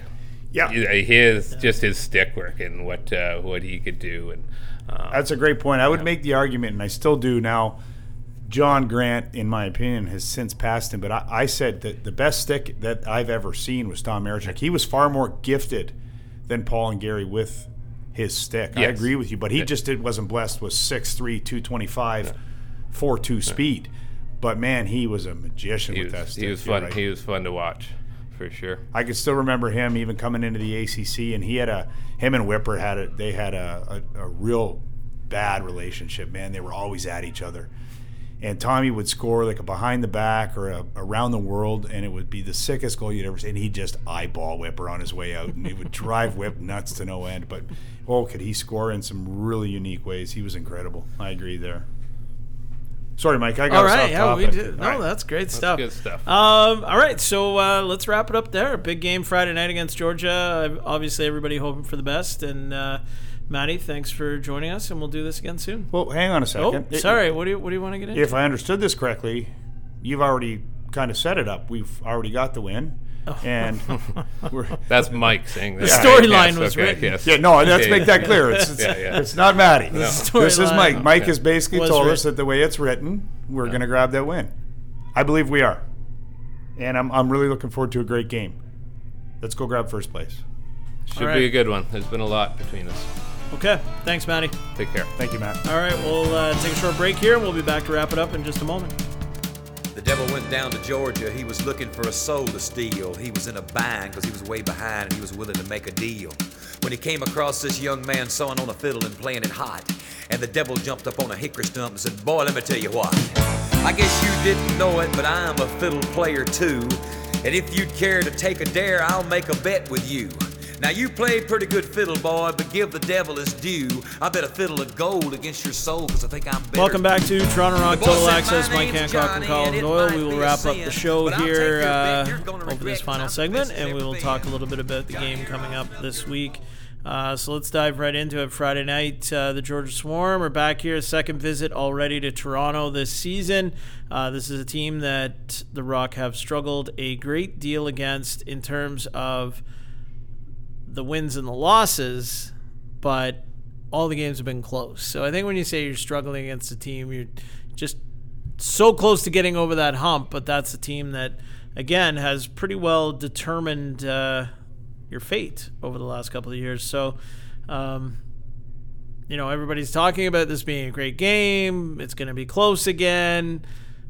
yeah. His just his stick work and what uh, what he could do, and um, That's a great point. I would make the argument, and I still do now. John Grant, in my opinion, has since passed him, but I, I said that the best stick that I've ever seen was Tom Marechek. He was far more gifted than Paul and Gary with his stick. I agree with you, but he Yeah. just did, wasn't blessed with 6'3", 225, 4'2 speed. But man, he was a magician he with that was stick. he was fun. right. He was fun to watch, for sure. I can still remember him even coming into the ACC, and he had a him and Whipper had a they had a, a, a real bad relationship. Man, they were always at each other. And Tommy would score like a behind the back or a around the world, and it would be the sickest goal you'd ever see. And he'd just eyeball Whipper on his way out, and he would drive Whip nuts to no end. But oh, could he score in some really unique ways? He was incredible. I agree there. Sorry, Mike. I got All us right, off yeah, we did. No, All right. that's great stuff. good stuff. Um, all right, so uh, let's wrap it up there. Big game Friday night against Georgia. Obviously, everybody hoping for the best. And uh, Matty, thanks for joining us, and we'll do this again soon. Well, hang on a Oh, second. sorry. What do you What do you want to get into? if I understood this correctly, you've already kind of set it up. We've already got the win, oh. and (laughs) we're That's Mike saying that. The storyline was okay, written. Yes. yeah. No, let's Okay, make that (laughs) yeah. clear. It's it's, Yeah, yeah. it's not Matty. storyline This is Mike. Mike has basically Was told us that the way it's written, we're going to grab that win. I believe we are, and I'm I'm really looking forward to a great game. Let's go grab first place. Should All right. be a good one. There's been a lot between us. Okay, thanks, Matty. Take care. Thank you, Matt. All right, we'll uh, take a short break here, and we'll be back to wrap it up in just a moment. The devil went down to Georgia. He was looking for a soul to steal. He was in a bind because he was way behind and he was willing to make a deal. When he came across this young man sawing on a fiddle and playing it hot, and the devil jumped up on a hickory stump and said, Boy, let me tell you what. I guess you didn't know it, but I'm a fiddle player too. And if you'd care to take a dare, I'll make a bet with you. Now you played pretty good fiddle, boy, but give the devil his due. I bet a fiddle of gold against your soul, cause I think I'm better. Welcome back to Toronto Rock Total Access. "My Mike Hancock and Colin Doyle. We will wrap up the show but I'll take here uh, over this final segment, and we will talk a little bit about the game coming up this week. Uh, so let's dive right into it. Friday night, uh, the Georgia Swarm are back here, second visit already to Toronto this season. Uh, this is a team that the Rock have struggled a great deal against in terms of the wins and the losses, but all the games have been close. So I think when you say you're struggling against a team, you're just so close to getting over that hump, but that's a team that, again, has pretty well determined uh, your fate over the last couple of years. So, um, you know, everybody's talking about this being a great game. It's going to be close again,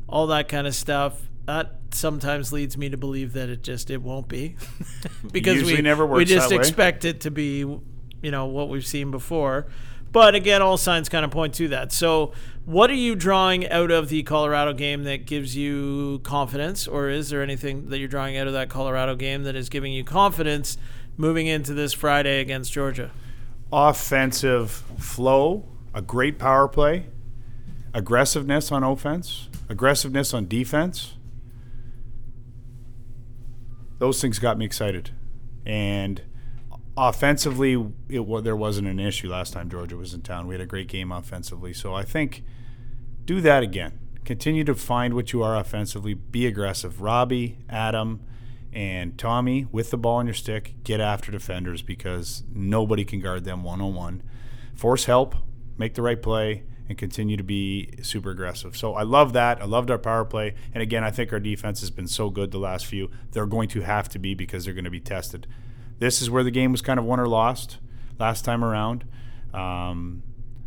all that kind of stuff. That sometimes leads me to believe that it just it won't be (laughs) because we never we just that way. expect it to be, you know, what we've seen before. But again, all signs kind of point to that. So, what are you drawing out of the Colorado game that gives you confidence, or is there anything that you're drawing out of that Colorado game that is giving you confidence moving into this Friday against Georgia? offensive flow, a great power play, aggressiveness on offense, aggressiveness on defense. Those things got me excited. And offensively, it wa- there wasn't an issue last time Georgia was in town. We had a great game offensively. So I think do that again. Continue to find what you are offensively. Be aggressive. Robbie, Adam, and Tommy with the ball on your stick, get after defenders because nobody can guard them one on one. Force help, make the right play, and continue to be super aggressive. So I love that. I loved our power play. And again, I think our defense has been so good the last few. They're going to have to be because they're going to be tested. This is where the game was kind of won or lost last time around. Um,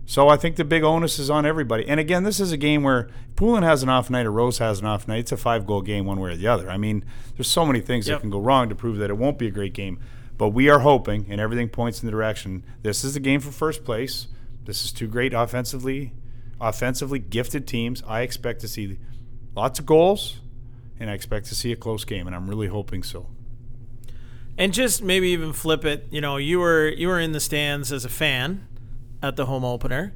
so I think the big onus is on everybody. And again, this is a game where Poulin has an off night or Rose has an off night. It's a five goal game one way or the other. I mean, there's so many things Yep. that can go wrong to prove that it won't be a great game. But we are hoping, and everything points in the direction. This is the game for first place. This is two great offensively, offensively gifted teams. I expect to see lots of goals, and I expect to see a close game, and I'm really hoping so. and just maybe even flip it. You know, you were you were in the stands as a fan at the home opener,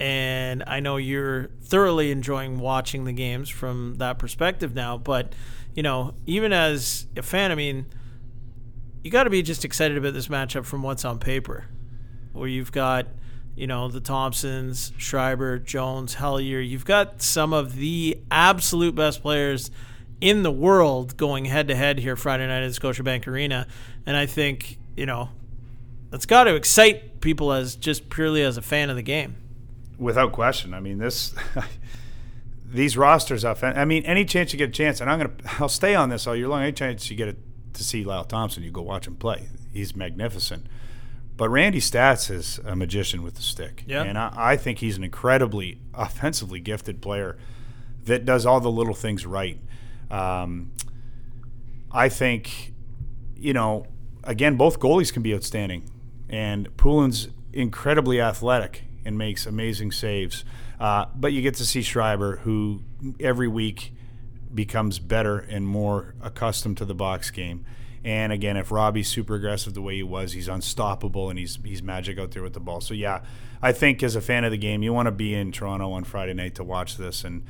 and I know you're thoroughly enjoying watching the games from that perspective now. But you know, even as a fan, I mean, you got to be just excited about this matchup from what's on paper, where you've got. You know, the Thompsons, Schreiber, Jones, Hellyer. You've got some of the absolute best players in the world going head to head here Friday night at Scotiabank Arena. And I think, you know, that's got to excite people as just purely as a fan of the game. without question. I mean, this (laughs) these rosters. I mean, any chance you get a chance, and I'm gonna I'll stay on this all year long. Any chance you get to see Lyle Thompson, you go watch him play. He's magnificent. But Randy Staats is a magician with the stick, Yeah. and I, I think he's an incredibly (laughs) offensively gifted player that does all the little things right. Um, I think, you know, again, both goalies can be outstanding, and Poulin's incredibly athletic and makes amazing saves. Uh, but you get to see Schreiber, who every week becomes better and more accustomed to the box game. And again, if Robbie's super aggressive the way he was, he's unstoppable and he's he's magic out there with the ball. So yeah, I think as a fan of the game, you want to be in Toronto on Friday night to watch this. And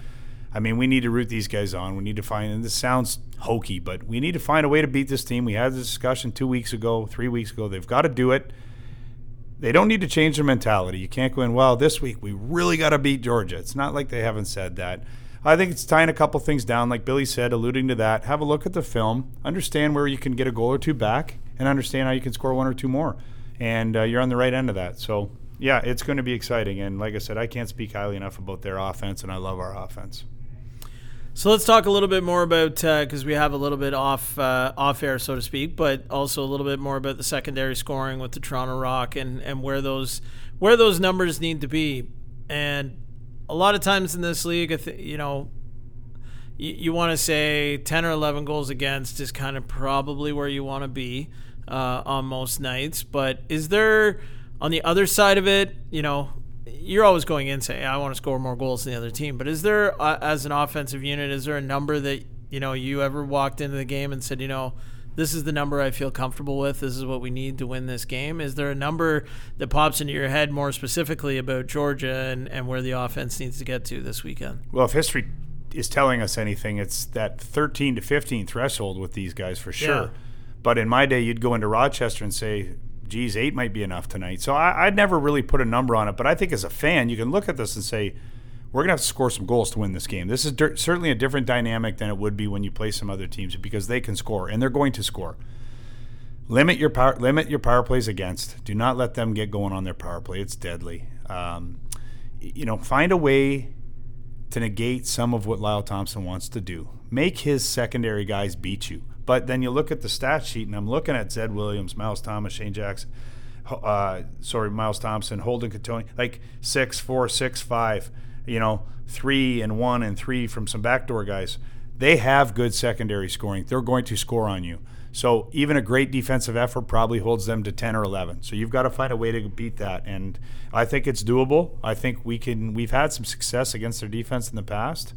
I mean, we need to root these guys on. We need to find. And this sounds hokey, but we need to find a way to beat this team. We had this discussion two weeks ago, three weeks ago. They've got to do it. They don't need to change their mentality. You can't go in, well, this week we really got to beat Georgia. It's not like they haven't said that. I think it's tying a couple things down, like Billy said, alluding to that. Have a look at the film, understand where you can get a goal or two back, and understand how you can score one or two more. And uh, you're on the right end of that. So, yeah, it's going to be exciting. And like I said, I can't speak highly enough about their offense, and I love our offense. So let's talk a little bit more about because we have a little bit off uh, off air, so to speak, but also a little bit more about the secondary scoring with the Toronto Rock and, and where those where those numbers need to be. And a lot of times in this league, you know, you, you want to say ten or eleven goals against is kind of probably where you want to be uh, on most nights. But is there on the other side of it, you know? You're always going in saying, "I want to score more goals than the other team." But is there, uh, as an offensive unit, is there a number that you know you ever walked into the game and said, "You know, this is the number I feel comfortable with. This is what we need to win this game. Is there a number that pops into your head more specifically about Georgia and, and where the offense needs to get to this weekend? Well, if history is telling us anything, it's that 13 to 15 threshold with these guys for sure. Yeah. But in my day, you'd go into Rochester and say, geez, eight might be enough tonight. So I, I'd never really put a number on it. But I think as a fan, you can look at this and say, we're going to have to score some goals to win this game. This is dir- certainly a different dynamic than it would be when you play some other teams because they can score and they're going to score. Limit your power. Limit your power plays against. Do not let them get going on their power play. It's deadly. Um, you know, find a way to negate some of what Lyle Thompson wants to do. Make his secondary guys beat you. But then you look at the stat sheet, and I'm looking at Zed Williams, Miles Thomas, Shane Jackson, uh, sorry, Miles Thompson, Holden Cattoni, like six, four, six, five, you know, three and one and three from some backdoor guys. They have good secondary scoring. They're going to score on you. So even a great defensive effort probably holds them to 10 or 11. So you've got to find a way to beat that. And I think it's doable. I think we can, we've had some success against their defense in the past.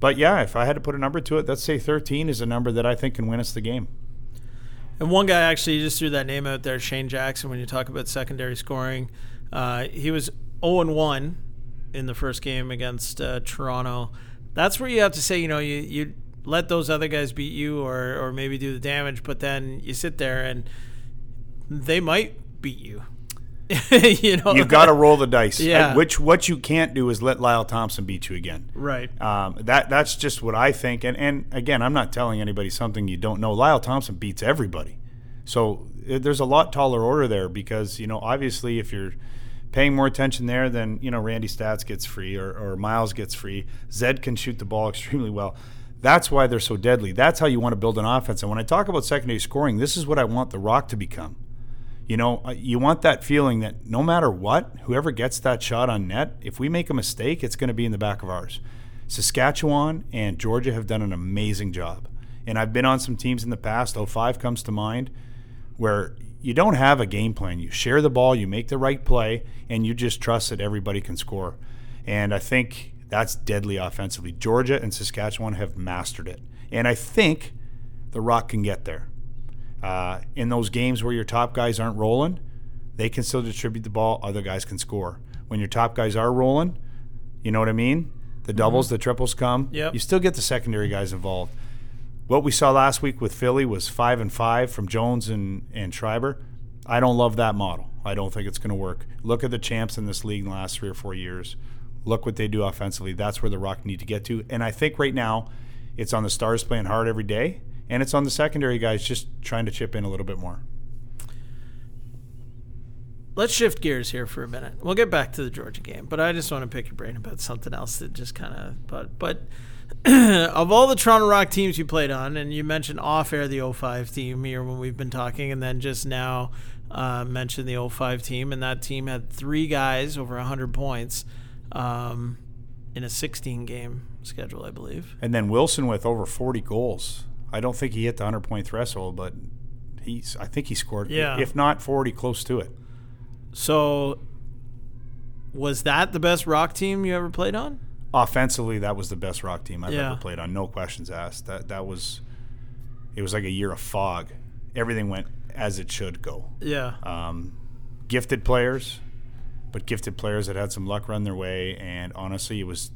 But yeah, if I had to put a number to it, let's say 13 is a number that I think can win us the game. And one guy actually just threw that name out there, Shane Jackson. When you talk about secondary scoring, uh, he was 0 and 1 in the first game against uh, Toronto. That's where you have to say, you know, you you let those other guys beat you or or maybe do the damage, but then you sit there and they might beat you. (laughs) you know, You've got to roll the dice. Yeah. Which what you can't do is let Lyle Thompson beat you again. right. Um, that that's just what I think. And and again, I'm not telling anybody something you don't know. Lyle Thompson beats everybody, so uh, there's a lot taller order there because you know obviously if you're paying more attention there, then you know Randy Staats gets free or, or Miles gets free. Zed can shoot the ball (laughs) extremely well. That's why they're so deadly. That's how you want to build an offense. And when I talk about secondary scoring, this is what I want the Rock to become. You know, uh, you want that feeling that no matter what, whoever gets that shot on net, if we make a mistake, it's going to be in the back of ours. Saskatchewan and Georgia have done an amazing job. And I've been on some teams in the past, 05 comes to mind, where you don't have a game plan. You share the ball, you make the right play, and you just trust that everybody can score. And I think that's deadly offensively. Georgia and Saskatchewan have mastered it. And I think the Rock can get there. Uh, in those games where your top guys aren't rolling, they can still distribute the ball. Other guys can score. When your top guys are rolling, you know what I mean? The doubles, the triples come. Yep. You still get the secondary guys involved. What we saw last week with Philly was five and five from Jones and, and Schreiber. I don't love that model. I don't think it's going to work. Look at the champs in this league in the last three or four years. Look what they do offensively. That's where the Rock need to get to. And I think right now it's on the stars playing hard every day, and it's on the secondary guys just trying to chip in a little bit more. Let's shift gears here for a minute. We'll get back to the Georgia game, but I just want to pick your brain about something else that just kind of. But but (clears throat) of all the Toronto Rock teams you played on, and you mentioned off air the 05 team here when we've been talking, and then just now uh, mentioned the 05 team, and that team had three guys over 100 points um, in a 16 game schedule, I believe. And then Wilson with over 40 goals. I don't think he hit the 100 point threshold, but he's I think he scored Yeah. if not 40 close to it. So was that the best Rock team you ever played on? Offensively, that was the best rock team I've Yeah. ever played on. No questions asked. That that was it was like a year of fog. Everything went as it should go. Yeah. Um, gifted players, but gifted players that had some luck run their way. And honestly, it was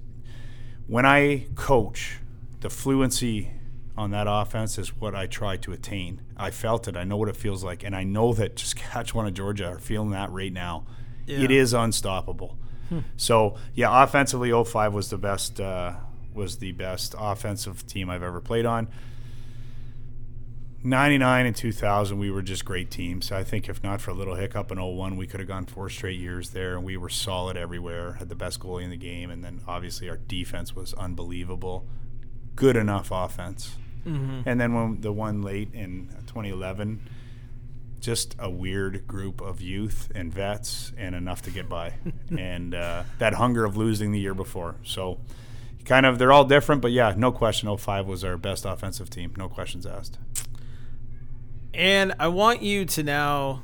when I coach, the fluency on that offense is what I try to attain. I felt it. I know what it feels like, and I know that (laughs) Saskatchewan and Georgia are feeling that right now. It Yeah. is unstoppable. So yeah, offensively, 05 was the best. Uh, was the best offensive team I've ever played on. 99 and 2000 we were just great teams i think if not for a little hiccup in 01 we could have gone four straight years there and we were solid everywhere had the best goalie in the game and then obviously our defense was unbelievable good enough offense and then when the one late in 2011 just a weird group of youth and vets and enough to get by. (laughs) And uh, that hunger of losing the year before. So kind of they're all different but yeah no question 05 was our best offensive team. No questions asked. And I want you to now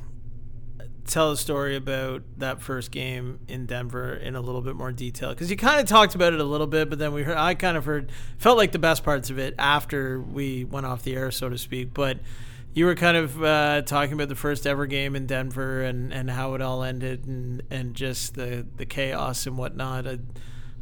tell a story about that first game in Denver in a little bit more detail because you kind of talked about it a little bit, but then we heard I kind of heard felt like the best parts of it after we went off the air, so to speak. But you were kind of uh, talking about the first ever game in Denver and, and how it all ended and, and just the, the chaos and whatnot. I,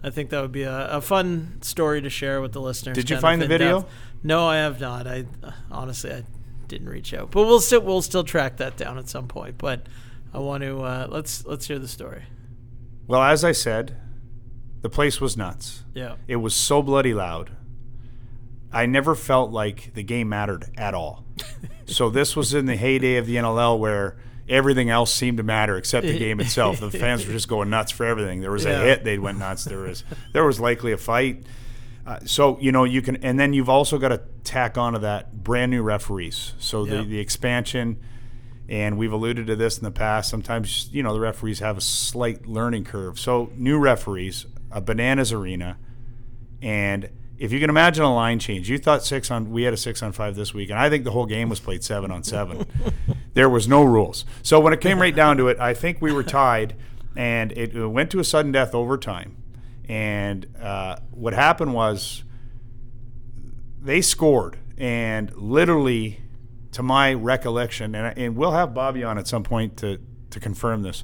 I think that would be a, a fun story to share with the listeners. Did you find the video? depth. No, I have not. I honestly I didn't reach out, but we'll still we'll still track that down at some point. But I want to uh, let's let's hear the story. Well, as I said, the place was nuts. Yeah. It was so bloody loud. I never felt like the game mattered at all. so this was in the heyday of the NLL where everything else seemed to matter except the game itself. The fans were just going nuts for everything. There was Yeah. a hit, they went nuts. There was there was likely a fight. Uh, so you know you can, and then you've also got to tack onto that brand new referees. So the Yeah. the expansion, and we've alluded to this in the past. Sometimes you know the referees have a slight learning curve. So new referees, a bananas arena, and if you can imagine a line change, you thought six on we had a six on five this week, and I think the whole game was played seven on seven. (laughs) there was no rules. So when it came right down to it, I think we were tied, and it went to a sudden death overtime. And uh, what happened was they scored, and literally, to my recollection, and, and we'll have Bobby on at some point to to confirm this.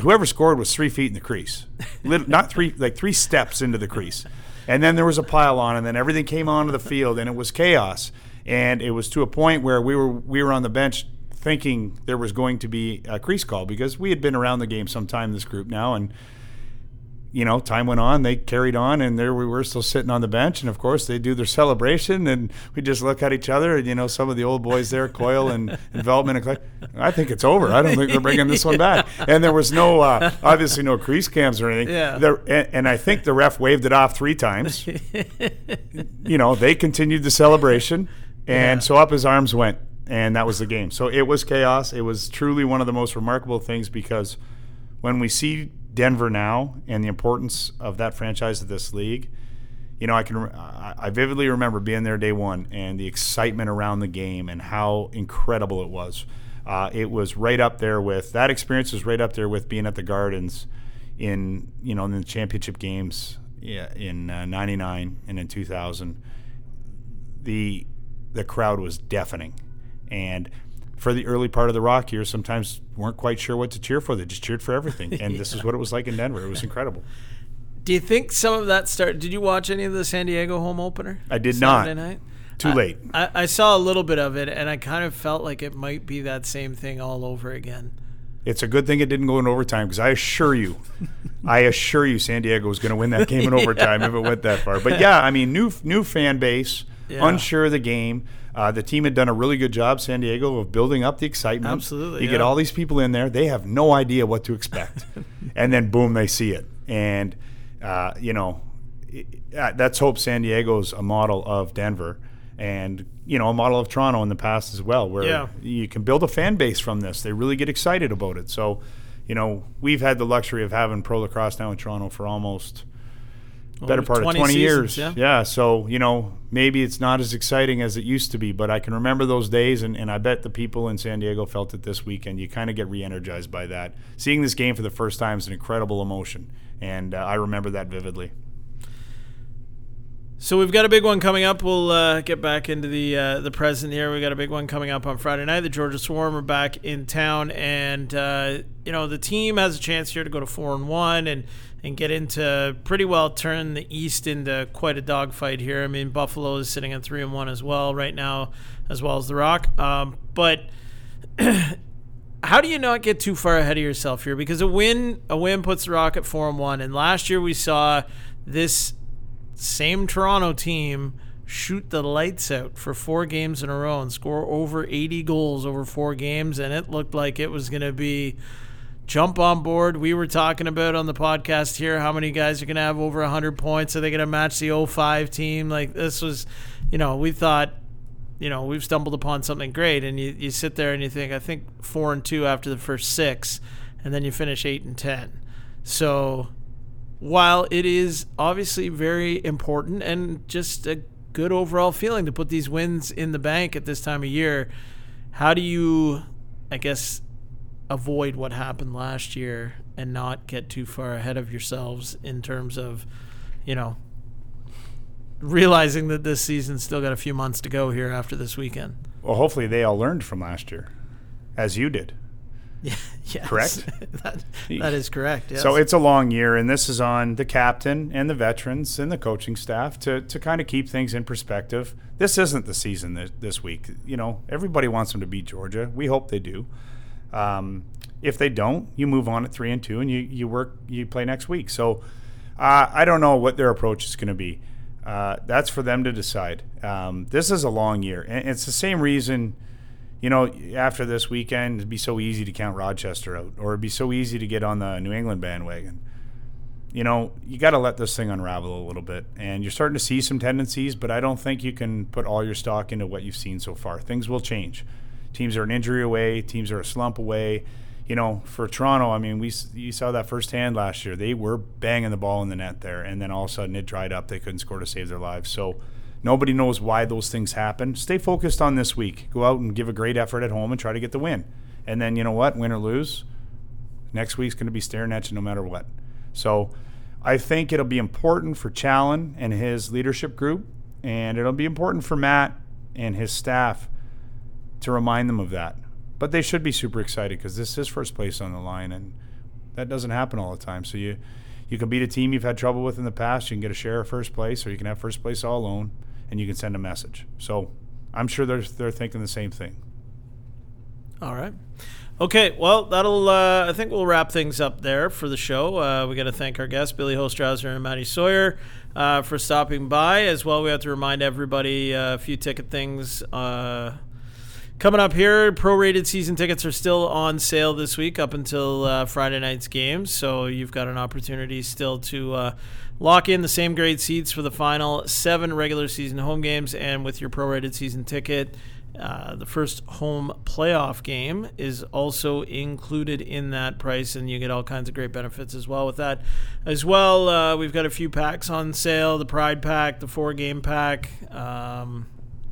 Whoever scored was three feet in the crease, not three like three steps into the crease, and then there was a pile on, and then everything came onto the field, and it was chaos, and it was to a point where we were we were on the bench thinking there was going to be a crease call because we had been around the game some time this group now and you know, time went on, they carried on, and there we were still sitting on the bench. And of course, they do their celebration, and we just look at each other. And, you know, some of the old boys there, Coyle and, and Veltman, and Clay, I think it's over. I don't think they're bringing this one (laughs) back. And there was no, uh, obviously, no crease cams or anything. Yeah. There, and, and I think the ref waved it off three times. (laughs) you know, they continued the celebration, and Yeah. so up his arms went, and that was the game. So it was chaos. It was truly one of the most remarkable things because when we see Denver now and the importance of that franchise to this league, you know, I can I vividly remember being there day one and the excitement around the game and how incredible it was. Uh, it was right up there with that experience was right up there with being at the Gardens in you know in the championship games in uh, '99 and in 2000. The the crowd was deafening, and for the early part of the Rock years, sometimes weren't quite sure what to cheer for. They just cheered for everything, (laughs) and this is what it was like in Denver. It was incredible. Do you think some of that start? Did you watch any of the San Diego home opener? I did not. Night. Too late. I, I saw a little bit of it, and I kind of felt like it might be that same thing all over again. It's a good thing it didn't go in overtime because I assure you, (laughs) I assure you, San Diego was going to win that game in (laughs) overtime if it went that far. But yeah, I mean, new new fan base, Yeah. unsure of the game. Uh, the team had done a really good job, San Diego, of building up the excitement. Absolutely, you get all these people in there; they have no idea what to expect, (laughs) and then boom, they see it, and uh, you know, uh, that's hope San Diego's a model of Denver. And you know, a model of Toronto in the past as well, where Yeah. you can build a fan base from this. They really get excited about it. So, you know, we've had the luxury of having pro lacrosse now in Toronto for almost better part of 20 20 seasons, years. yeah. So, you know, maybe it's not as exciting as it used to be, but I can remember those days. And, and I bet the people in San Diego felt it this weekend. You kind of get re energized by that. Seeing this game for the first time is an incredible emotion. And uh, I remember that vividly. So we've got a big one coming up. We'll uh, get back into the uh, the present here. We got a big one coming up on Friday night. The Georgia Swarm are back in town, and uh, you know the team has a chance here to go to four and one and and get into pretty well turn the East into quite a dogfight here. I mean Buffalo is sitting at three and one as well right now, as well as the Rock. Um, but (clears throat) how do you not get too far ahead of yourself here? Because a win, a win puts the Rock at four and one. And last year we saw this same Toronto team shoot the lights out for four games in a row and score over 80 goals over four games, and it looked like it was going to be jump on board. We were talking about on the podcast here how many guys are going to have over 100 points. Are they going to match the 05 team? Like this was, you know, we thought you know, we've stumbled upon something great, and you, you sit there and you think, I think four and two after the first six, and then you finish eight and ten. So, while it is obviously very important and just a good overall feeling to put these wins in the bank at this time of year, how do you, I guess, avoid what happened last year and not get too far ahead of yourselves in terms of, you know, realizing that this season's still got a few months to go here after this weekend. Well, hopefully they all learned from last year, as you did. (laughs) Yes. Correct? (laughs) that, that is correct. Yes. So it's a long year, and this is on the captain and the veterans and the coaching staff to, to kind of keep things in perspective. This isn't the season this, this week. You know, everybody wants them to beat Georgia. We hope they do. Um, if they don't, you move on at three and two, and you, you work you play next week. So uh, I don't know what their approach is going to be. Uh, that's for them to decide. Um, this is a long year, and it's the same reason you know, after this weekend, it'd be so easy to count Rochester out, or it'd be so easy to get on the New England bandwagon. You know, you got to let this thing unravel a little bit. And you're starting to see some tendencies, but I don't think you can put all your stock into what you've seen so far. Things will change. Teams are an injury away, teams are a slump away. You know, for Toronto, I mean, we you saw that firsthand last year. They were banging the ball in the net there, and then all of a sudden it dried up. They couldn't score to save their lives. So, Nobody knows why those things happen. Stay focused on this week. Go out and give a great effort at home and try to get the win. And then, you know what? Win or lose, next week's going to be staring at you no matter what. So I think it'll be important for Challen and his leadership group, and it'll be important for Matt and his staff to remind them of that. But they should be super excited because this is first place on the line, and that doesn't happen all the time. So you you can beat a team you've had trouble with in the past. You can get a share of first place, or you can have first place all alone and you can send a message. So I'm sure they're they're thinking the same thing. All right. Okay, well, that'll. Uh, I think we'll wrap things up there for the show. Uh, we got to thank our guests, Billy Hostrawser and Matty Sawyer, uh, for stopping by. As well, we have to remind everybody uh, a few ticket things uh, coming up here. Prorated season tickets are still on sale this week up until uh, Friday night's games, so you've got an opportunity still to Lock in the same grade seats for the final seven regular season home games, and with your prorated season ticket, uh, the first home playoff game is also included in that price, and you get all kinds of great benefits as well with that. As well, uh, we've got a few packs on sale the Pride Pack, the four game pack. Um,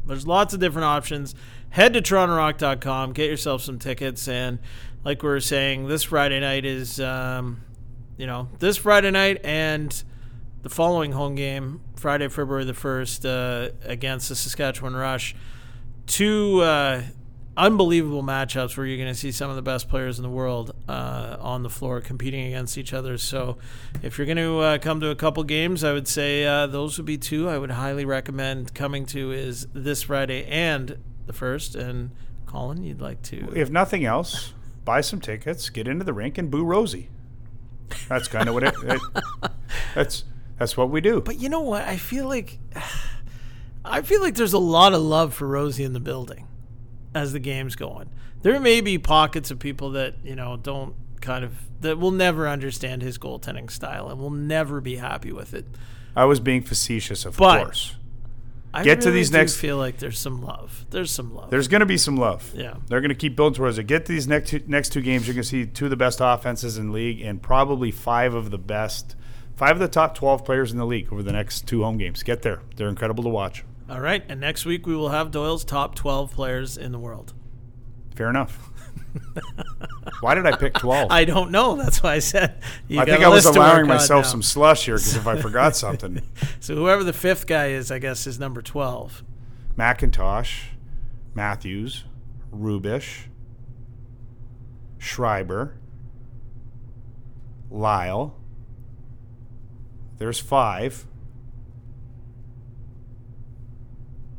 there's lots of different options. Head to TorontoRock.com, get yourself some tickets, and like we were saying, this Friday night is, um, you know, this Friday night and the following home game, Friday, February the 1st, uh, against the Saskatchewan Rush. Two uh, unbelievable matchups where you're going to see some of the best players in the world uh, on the floor competing against each other. So, if you're going to uh, come to a couple games, I would say uh, those would be two I would highly recommend coming to is this Friday and the first. And Colin, you'd like to? If nothing else, buy some tickets, get into the rink, and boo Rosie. That's kind of what it, it. (laughs) That's that's what we do. But you know what? I feel like I feel like there's a lot of love for Rosie in the building as the game's going. There may be pockets of people that, you know, don't kind of that will never understand his goaltending style and will never be happy with it. I was being facetious, of But- course. I Get to these next- feel like there's some love. There's some love. There's going to be some love. Yeah. They're going to keep building towards it. Get to these next two, next two games. You're going to see two of the best offenses in the league and probably five of the best, five of the top 12 players in the league over the next two home games. Get there. They're incredible to watch. All right, and next week we will have Doyle's top 12 players in the world. Fair enough. Why did I pick 12? I don't know. That's why I said you I think I was allowing myself now. some slush here because if I (laughs) forgot something, So whoever the fifth guy is, I guess, is number 12. McIntosh, Matthews, Rubish, Schreiber, Lyle. There's five.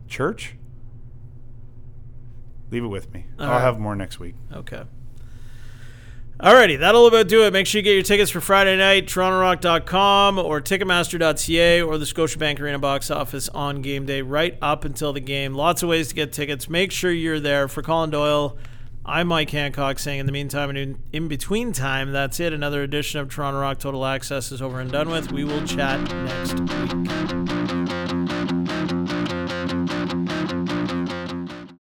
Church? Leave it with me. All I'll right. have more next week. Okay. Alrighty, that'll about do it. Make sure you get your tickets for Friday night, torontorock.com or ticketmaster.ca or the Scotiabank Arena box office on game day right up until the game. Lots of ways to get tickets. Make sure you're there. For Colin Doyle, I'm Mike Hancock saying in the meantime and in, in between time, that's it. Another edition of Toronto Rock Total Access is over and done with. We will chat next week.